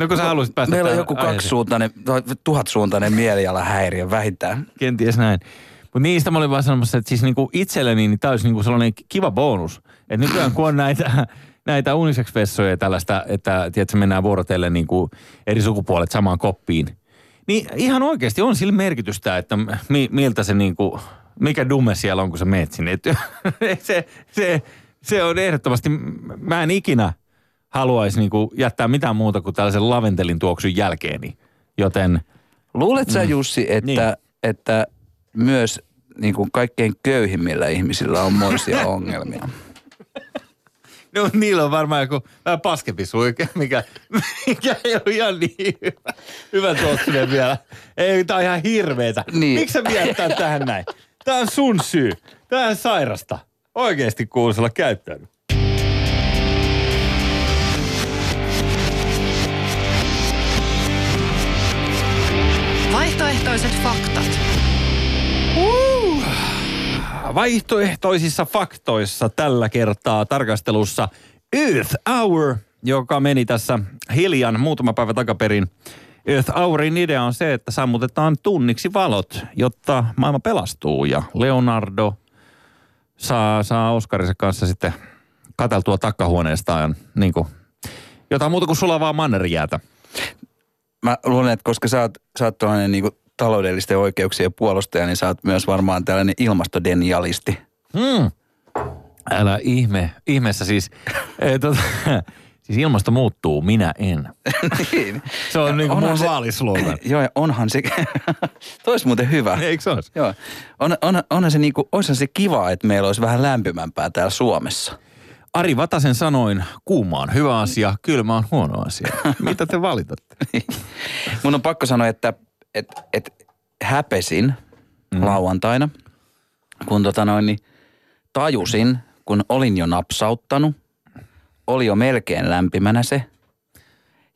No kun sä haluaisit päästä Meillä on joku kaksisuuntainen, no, tuhatsuuntainen mielialahäiriö vähintään. kenties näin. Mutta niistä mä olin vaan sanomassa, että siis niinku itselleni niin tämä olisi niinku sellainen kiva bonus. Että nykyään kun on näitä, näitä unisex-vessoja ja tällaista, että tiedätkö, mennään vuorotellen niinku eri sukupuolet samaan koppiin. Niin ihan oikeasti on sillä merkitystä, että mi, miltä se niinku, mikä dumme siellä on, kun sä meet sinne. Et, se, se, se on ehdottomasti, mä en ikinä haluaisi niinku jättää mitään muuta kuin tällaisen laventelin tuoksun jälkeeni. Joten Luulet sä Jussi, että, Niin. että myös niin kuin kaikkein köyhimmillä ihmisillä on moisia ongelmia? No niillä on varmaan joku vähän paskempi suike, mikä, mikä ei ole ihan niin hyvä, hyvä tuoksunen vielä. Ei, tää on ihan hirveetä. Niin. Miksi sä viet tän tähän näin? Tää on sun syy. Tää on sairasta. Oikeesti kuulosella käyttänyt. Vaihtoehtoiset faktat. Vaihtoehtoisissa faktoissa tällä kertaa tarkastelussa Earth Hour, joka meni tässä hiljan muutama päivä takaperin. Earth Hourin idea on se, että sammutetaan tunniksi valot, jotta maailma pelastuu. Ja Leonardo saa, saa Oskarinsa kanssa sitten kateltua takkahuoneestaan niin kuin, jotain muuta kuin sulavaa mannerijäätä. Mä luulen, että koska sä oot, sä oot tuollainen niin taloudellisten oikeuksien puolustaja, niin sä oot myös varmaan tällainen ilmastodenialisti. Hmm. Älä ihme. Ihmeessä siis, e, tota, siis ilmasto muuttuu, minä en. niin. Se on niin kuin mun se- vaalislogan. Joo, ja onhan se, tois muuten hyvä. Eikö se olisi? Joo, on, on, onhan se niinku, olisihan se kiva, että meillä olisi vähän lämpimämpää täällä Suomessa. Ari Vatasen sanoin, kuuma on hyvä asia, kylmä on huono asia. Mitä te valitatte? Mun on pakko sanoa, että et, et häpesin mm. lauantaina, kun tota noin, niin tajusin, kun olin jo napsauttanut, oli jo melkein lämpimänä se.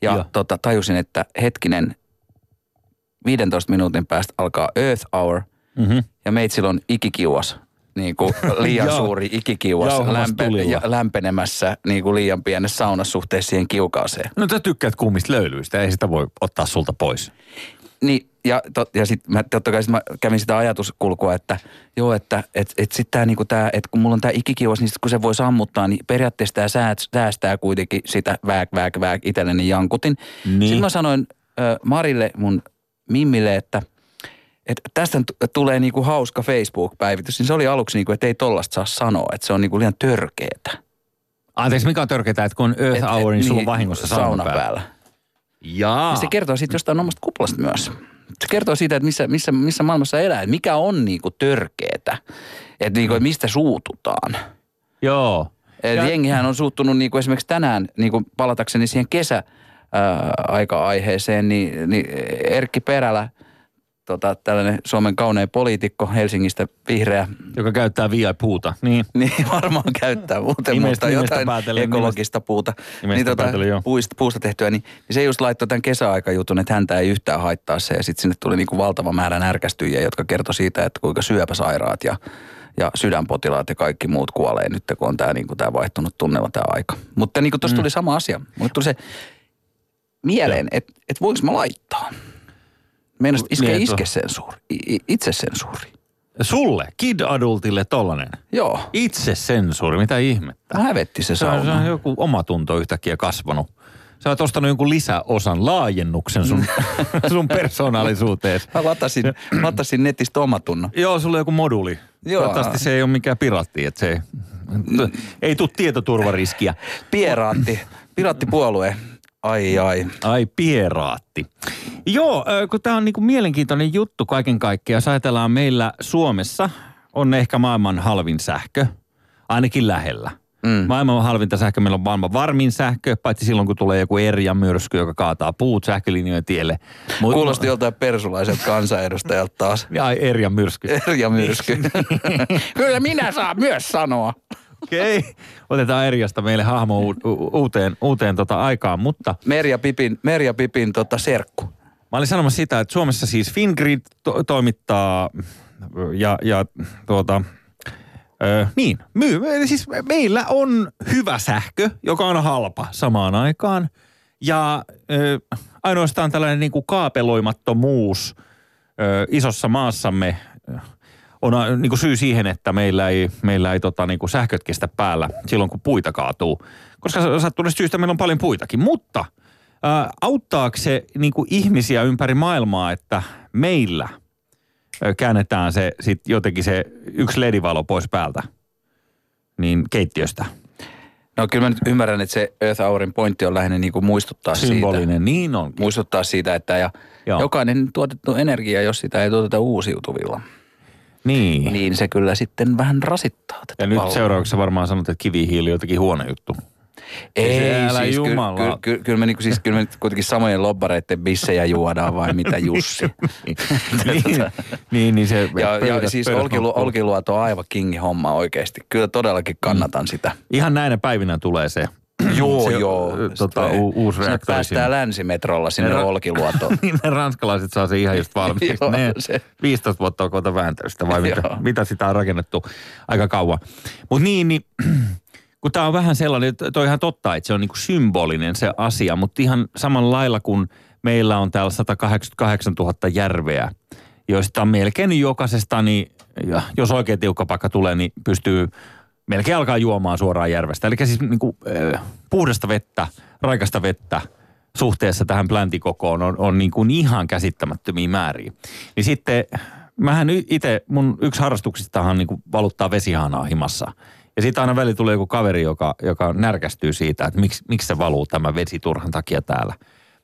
Ja tota, tajusin, että hetkinen, 15 minuutin päästä alkaa Earth Hour Mm-hmm. ja meitsillä on ikikiuas, niin kuin liian suuri ikikiuas tulilla. ja lämpenemässä niin kuin liian pienessä saunassa suhteessa siihen kiukaaseen. No sä tykkäät kuumista löylyistä, ei sitä voi ottaa sulta pois. Niin, ja, tot, ja sitten mä totta kai sit mä kävin sitä ajatuskulkua, että joo, että et, et sitten tämä niinku tää, että kun mulla on tämä ikikiuas, niin sit kun se voi sammuttaa, niin periaatteessa tämä säästää kuitenkin sitä vääk, vääk, vääk itselleni jankutin. Niin. Sitten mä sanoin ö, Marille, mun mimmille, että et tästä tulee niinku hauska Facebook-päivitys. Niin se oli aluksi niinku, että ei tollasta saa sanoa, että se on niinku liian törkeetä. Anteeksi, mikä on törkeää, että kun on Earth Et- Hour, niin sulla on niin, vahingossa sauna sauna päällä. päällä. Jaa. Ja se kertoo sitten jostain omasta kuplasta myös. Se kertoo siitä, että missä, missä, missä maailmassa elää, että mikä on niinku törkeetä, että niinku, että mistä suututaan. Joo. Et Ja- jengihän on suuttunut niinku esimerkiksi tänään, niinku palatakseni siihen kesä aika-aiheeseen, niin, niin Erkki Perälä, tota, tällainen Suomen kaunein poliitikko Helsingistä, vihreä, Joka käyttää VIP-puuta. Niin. niin varmaan käyttää muuten, Nimestä- mutta nimestä jotain päätellen, ekologista puuta. nimestä Niin tota, päätellen, puista, puusta tehtyä, niin, niin se just laittoi tämän kesäaikajutun, että häntä ei yhtään haittaa se. Ja sitten sinne tuli niinku valtava määrä närkästyjiä, jotka kertoi siitä, että kuinka syöpäsairaat ja, ja sydänpotilaat ja kaikki muut kuolee nyt, kun on tämä niinku tää vaihtunut tunnella tämä aika. Mutta niinku tuossa mm. tuli sama asia. Mulle tuli se mieleen, että et voinko mä laittaa? Meinasit iske Niin, että- iskesensuuri, i- i- itsesensuuri. Sulle, kid-adultille tollanen. Joo, Itse sensuuri, mitä ihmettä. mä hävetti se Se on, se sauna. on joku omatunto yhtäkkiä kasvanut. Sä oot ostanut jonkun lisäosan, laajennuksen sun, sun persoonallisuuteen. Mä latasin, latasin netistä omatunnon. Joo, sulla on joku moduli. Joo. Toivottavasti se ei ole mikään piraatti, että se ei, ei tule tietoturvariskiä. Pieraatti, piraattipuolue. Ai ai. Ai pieraatti. Joo, kun tämä on niinku mielenkiintoinen juttu kaiken kaikkiaan. Jos ajatellaan meillä Suomessa on ehkä maailman halvin sähkö, ainakin lähellä. Mm. Maailman halvinta sähkö, meillä on maailman varmin sähkö, paitsi silloin kun tulee joku Erja myrsky, joka kaataa puut sähkölinjojen tielle. Mut- Kuulosti joltain persulaiselta kansanedustajalta taas. Ai Erja myrsky. Erja myrsky. Kyllä minä saan myös sanoa. Okei, okay. otetaan Erjasta meille hahmo u- u- uuteen, uuteen tota aikaan, mutta Merja Pipin, Merja Pipin tota serkku. Mä olin sanomassa sitä, että Suomessa siis Fingrid to- toimittaa ja, ja tuota, ö, niin, myy. Siis meillä on hyvä sähkö, joka on halpa samaan aikaan. Ja ö, ainoastaan tällainen niin kuin kaapeloimattomuus ö, isossa maassamme on ä, niin kuin syy siihen, että meillä ei, meillä ei tota, niin kuin sähköt kestä päällä silloin, kun puita kaatuu. Koska sattuneesta syystä meillä on paljon puitakin. Mutta ää, auttaako se niin kuin ihmisiä ympäri maailmaa, että meillä käännetään se sit jotenkin se yksi ledivalo pois päältä, niin keittiöstä. No kyllä mä nyt ymmärrän, että se Earth Hourin pointti on lähinnä niin kuin muistuttaa siitä. Symbolinen, niin on. Muistuttaa siitä, että ja Joo. jokainen tuotettu energia, jos sitä ei tuoteta uusiutuvilla, Niin. niin se kyllä sitten vähän rasittaa tätä Ja nyt palvelua. seuraavaksi varmaan sanot, että kivihiili on jotenkin huono juttu. Ei, Se älä siis kyllä, jumala. kyllä, kyllä, kyllä, me niinku, siis, kyllä me nyt kuitenkin samojen lobbareiden bissejä juodaan vai mitä Jussi. niin, niin, niin se Ja, ja pöydät- siis pöydät Olkilu. Olkiluoto on aivan kingi homma oikeasti. Kyllä todellakin kannatan sitä. Ihan näinä päivinä tulee se. Joo, se, joo. Tota, u- uusi Sinne reaktori päästään länsimetrolla sinne Ne ra- Olkiluotoon. niin ne ranskalaiset saa se ihan just valmiiksi. Joo, ne se. 15 vuotta on kohta vääntänyt sitä, vai mitä, mitä sitä on rakennettu aika kauan. Mutta niin, niin kun tämä on vähän sellainen, että toi on ihan totta, että se on niinku symbolinen se asia, mutta ihan samalla lailla kuin meillä on täällä 188 000 järveä, joista melkein jokaisesta, niin ja jos oikein tiukka paikka tulee, niin pystyy melkein alkaa juomaan suoraan järvestä. Eli siis niinku, äh, puhdasta vettä, raikasta vettä suhteessa tähän plänttikokoon on, on niin kuin ihan käsittämättömiä määriä. Niin sitten mähän itse, mun yksi harrastuksistahan niin kuin valuttaa vesihaanaa himassa. Ja sitten aina väli tulee joku kaveri, joka, joka närkästyy siitä, että miksi, miksi se valuu tämä vesi turhan takia täällä.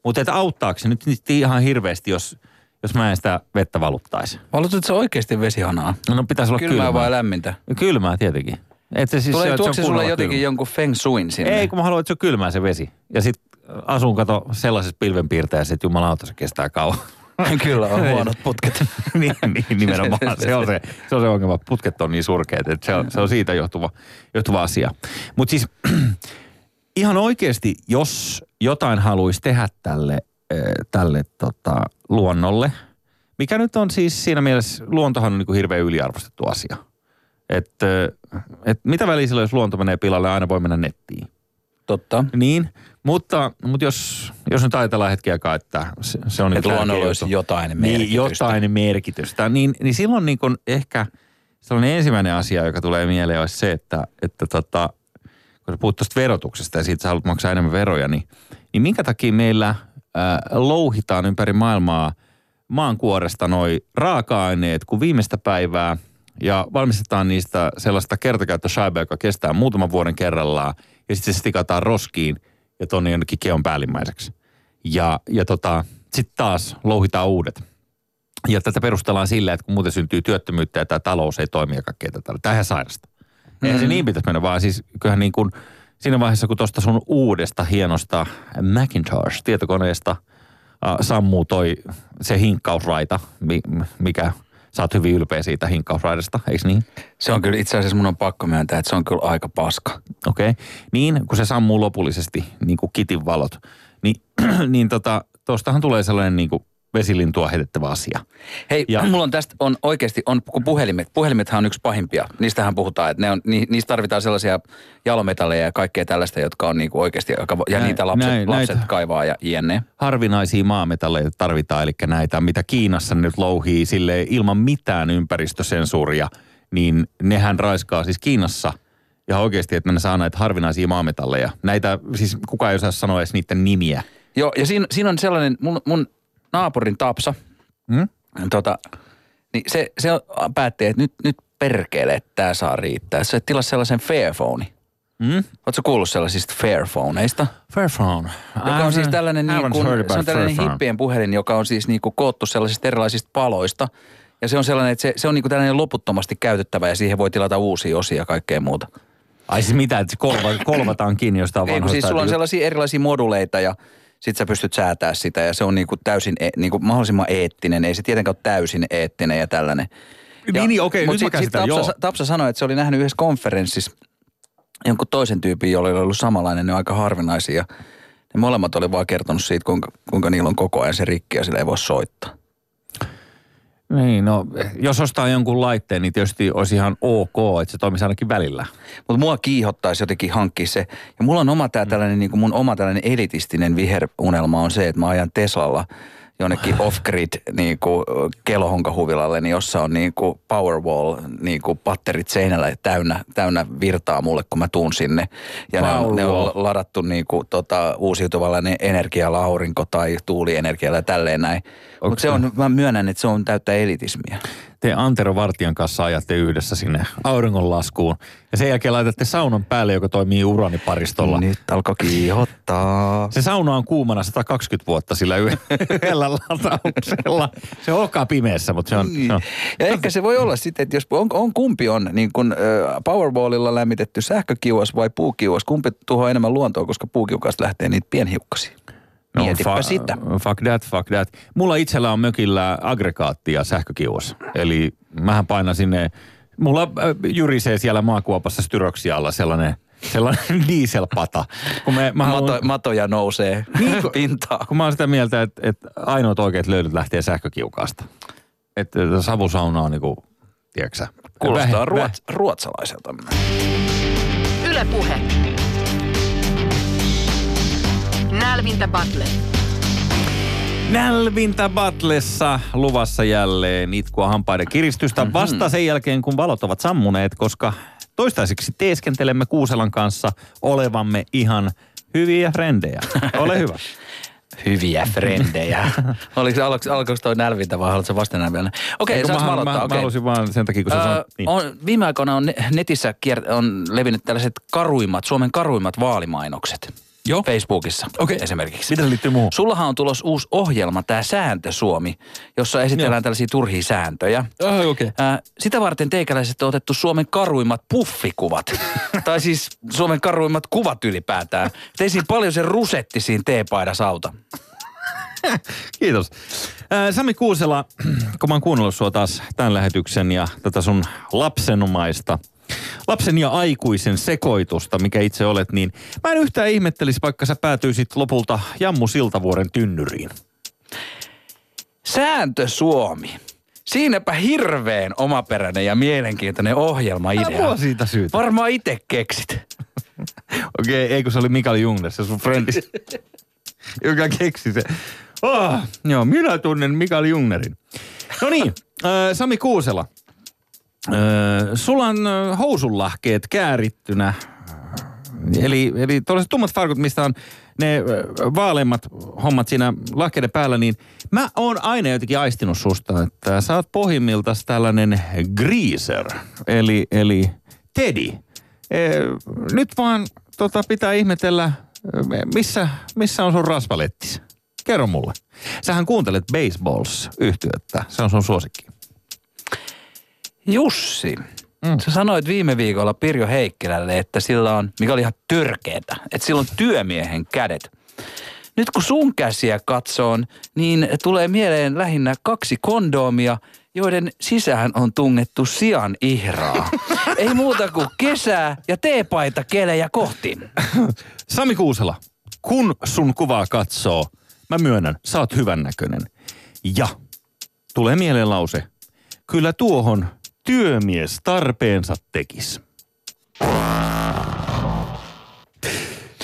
Mutta että auttaako se nyt nyt ihan hirveästi, jos, jos mä en sitä vettä valuttaisi? Valutatko se oikeasti vesihanaa? No pitäisi olla Kylmää kylmää. vai lämmintä? Kylmää tietenkin. Et se siis Tulee, se, se sulle jotenkin kylmä. jonkun feng shuin sinne? Ei, kun mä haluan, että se on kylmää se vesi. Ja sit asun, kato, sellaisessa pilvenpiirteessä, että jumalauta se kestää kauan. Kyllä on huonot putket. niin, niin, nimenomaan. Se on se, se on se ongelma. Putket on niin surkeat, että se on, se on siitä johtuva, johtuva asia. Mutta siis ihan oikeasti, jos jotain haluaisi tehdä tälle, äh, tälle tota, luonnolle, mikä nyt on siis siinä mielessä, luontohan on niin kuin hirveän yliarvostettu asia. Että et mitä väliä sillä, jos luonto menee pilalle, aina voi mennä nettiin. Totta. Niin, mutta, mutta jos, jos nyt ajatellaan hetki aikaa, että se, se on niin Että luonnolla olisi jotain merkitystä. niin, jotain merkitystä. Niin, niin silloin niin kuin ehkä sellainen ensimmäinen asia, joka tulee mieleen, olisi se, että, että tota, kun sä puhut tuosta verotuksesta ja siitä sä haluat maksaa enemmän veroja, niin, niin minkä takia meillä ää, louhitaan ympäri maailmaa maankuoresta noi raaka-aineet, kun viimeistä päivää ja valmistetaan niistä sellaista kertakäyttösaibaa, joka kestää muutaman vuoden kerrallaan ja sitten se stikataan roskiin ja tuonne jonnekin keon päällimmäiseksi. Ja, ja tota, sitten taas louhitaan uudet. Ja tätä perustellaan sillä, että kun muuten syntyy työttömyyttä ja tämä talous ei toimi ja kaikkea tätä. Tämä on ihan sairasta. Mm-hmm. Eihän se niin pitäisi mennä, vaan siis kyllähän niin kuin siinä vaiheessa, kun tuosta sun uudesta hienosta Macintosh-tietokoneesta äh, sammuu toi se hinkkausraita, mi, mikä sä oot hyvin ylpeä siitä hinkkausraidasta, eikö niin? Se on kyllä itse asiassa mun on pakko myöntää, että se on kyllä aika paska. Okei. Okay. Niin, kun se sammuu lopullisesti, niin kuin kitin valot, niin, niin tota, tostahan tulee sellainen niin kuin vesilintua heitettävä asia. Hei, Ja- mulla on tästä, on oikeasti, on kun puhelimet, puhelimethan on yksi pahimpia. Niistähän puhutaan, että ne on, ni, niistä tarvitaan sellaisia jalometalleja ja kaikkea tällaista, jotka on niinku oikeasti, aika- ja Näin- niitä lapset, näin- lapset näitä- kaivaa ja jne. Harvinaisia maametalleja tarvitaan, eli näitä, mitä Kiinassa nyt louhii sille ilman mitään ympäristösensuuria, niin nehän raiskaa siis Kiinassa ja oikeasti, että ne saa näitä harvinaisia maametalleja. Näitä, siis kukaan ei osaa sanoa edes niiden nimiä. Joo, ja siinä, siinä on sellainen, mun, mun naapurin Tapsa, Hmm? tota, niin se, se päätti, että nyt, nyt perkele, että tämä saa riittää. Se tilasi sellaisen Fairphone. Hmm? Oletko kuullut sellaisista Fairphoneista? Fairphone. Joka on siis tällainen, niin kuin, se on tällainen hippien puhelin, joka on siis niin kuin koottu sellaisista erilaisista paloista. Ja se on sellainen, että se, se on niin kuin tällainen loputtomasti käytettävä ja siihen voi tilata uusia osia ja kaikkea muuta. Ai siis mitä, että se kolva, kolvataan kiinni jostain Ei, kun vanhoista. siis sulla on sellaisia erilaisia moduleita ja sit sä pystyt säätää sitä ja se on niin kuin täysin, e- niin kuin mahdollisimman eettinen. Ei se tietenkään ole täysin eettinen ja tällainen. Niin, niin, okei, mut nyt mä sit- sit käsitän, Tapsa, joo. Tapsa sanoi, että se oli nähnyt yhdessä konferenssissa jonkun toisen tyypin, jolla oli ollut samanlainen, ne on aika harvinaisia. Ne molemmat oli vaan kertonut siitä, kuinka, kuinka niillä on koko ajan se rikki ja sillä ei voi soittaa. Niin, no jos ostaa jonkun laitteen, niin tietysti olisi ihan ok, että se toimisi ainakin välillä. Mutta mua kiihottaisi jotenkin hankkia se. Ja mulla on oma tää tällainen, niin kuin mun oma tällainen elitistinen viherunelma on se, että mä ajan Teslalla jonnekin off-grid niin kuin kelohonkahuvilalle, niin jossa on niin kuin Powerwall, niin kuin patterit seinällä täynnä, täynnä virtaa mulle, kun mä tuun sinne. Ja ne on, ne on ladattu niin kuin, tota, uusiutuvalla ne energialla, aurinko- tai tuulienergialla ja tälleen näin. Mutta se on, mä myönnän, että se on täyttä elitismiä. Te Antero Vartijan kanssa ajatte yhdessä sinne auringonlaskuun. Ja sen jälkeen laitatte saunan päälle, joka toimii uraniparistolla. Nyt alkoi kiihottaa. Se sauna on kuumana 120 vuotta sillä yhdellä latauksella. Se on olkaa pimeässä, mutta se on... Niin. Se on Ja ehkä se voi olla sitten, että jos on, on kumpi on niin kuin Powerballilla lämmitetty sähkökiuas vai puukiuas, kumpi tuhoaa enemmän luontoa, koska puukiukasta lähtee niitä pienhiukkasia. No, Mietipä fa- sitä. Fuck that, fuck that. Mulla itsellä on mökillä aggregaatti ja sähkökiuas. Eli mähän painan sinne, mulla äh, jyrisee siellä maakuopassa styroksialla sellainen, sellainen dieselpata. Kun me, mä haluan, Mato, matoja nousee Niin, kun- pintaan. kun mä oon sitä mieltä, että, että ainoat oikeat löydöt lähtee sähkökiukaasta. Että savusauna on niinku, tiedätkö sä, Kuulostaa väh- ruots, ruotsalaiselta. Yle Puhe. Nälvintä Battle. Nälvintä Batlessa luvassa jälleen itkua hampaiden kiristystä mm-hmm. vasta sen jälkeen, kun valot ovat sammuneet, koska toistaiseksi teeskentelemme Kuuselan kanssa olevamme ihan hyviä frendejä. Ole hyvä. Hyviä frendejä. Oliko, alko, alkoiko toi nälvintä vai haluatko vasta? Okei, saanko mä, mä mä, aloittaa? mä, halusin vaan sen takia, kun Öö, on... Niin. on, viime aikoina on ne- netissä kier, on levinnyt tällaiset karuimmat, Suomen karuimmat vaalimainokset. Joo. Facebookissa Okei. esimerkiksi. Mitä se liittyy muuhun? Sullahan on tulos uusi ohjelma, tämä Sääntö Suomi, jossa esitellään Joo. tällaisia turhia sääntöjä. Ah, okei. Ää, sitä varten teikäläiset on otettu Suomen karuimmat puffikuvat. tai siis Suomen karuimmat kuvat ylipäätään. Tein siinä paljon se rusetti siinä teepaidassa auta. Kiitos. Sami Kuusela, kun mä oon kuunnellut sua taas tämän lähetyksen ja tätä sun lapsenomaista, lapsen ja aikuisen sekoitusta, mikä itse olet, niin mä en yhtään ihmettelisi, vaikka sä päätyisit lopulta Jammu Siltavuoren tynnyriin. Sääntö Suomi. Siinäpä hirveän omaperäinen ja mielenkiintoinen ohjelmaidea. Mua siitä syytä. Varmaan itse keksit. Okei, ei kun se oli Mikael Jungner, se sun frendi, joka keksi se. Oh, joo, minä tunnen Mikael Jungnerin. No niin, äh, Sami Kuusela. Äh, sulla on housunlahkeet käärittynä. Eli, eli tuollaiset tummat farkut, mistä on ne vaaleimmat hommat siinä lahkeiden päällä, niin mä oon aina jotenkin aistinut susta, että sä oot pohjimmiltas tällainen greaser, eli, eli Teddy. E, nyt vaan tota, pitää ihmetellä, missä, missä on sun rasvalettis? Kerro mulle. Sähän kuuntelet baseballs yhtyötä. Se on sun suosikki. Jussi, mm. sä sanoit viime viikolla Pirjo Heikkilälle, että sillä on, mikä oli ihan törkeetä, että sillä on työmiehen kädet. Nyt kun sun käsiä katsoo, niin tulee mieleen lähinnä kaksi kondoomia, joiden sisään on tungettu sian ihraa. Ei muuta kuin kesää ja teepaita kelejä kohti. Sami Kuusela, kun sun kuvaa katsoo, mä myönnän, sä oot hyvännäköinen. Ja tulee mieleen lause, kyllä tuohon työmies tarpeensa tekis.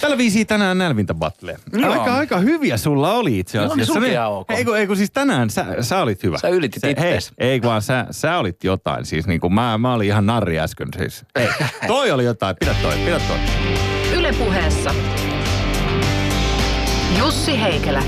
Tällä viisi tänään nälvintä battle. Aika, aika hyviä sulla oli itse No, oli asiassa. sunkin Ne- ihan ok. Eikö, eikö siis tänään sä, sä olit hyvä. Sä ylitit Se- ittees. Hei, ei vaan sä, sä olit jotain. Siis niin kuin mä, mä olin ihan narri äsken. Siis. Ei, toi oli jotain. Pidä toi, pidä toi. Yle puheessa. Jussi Heikelä.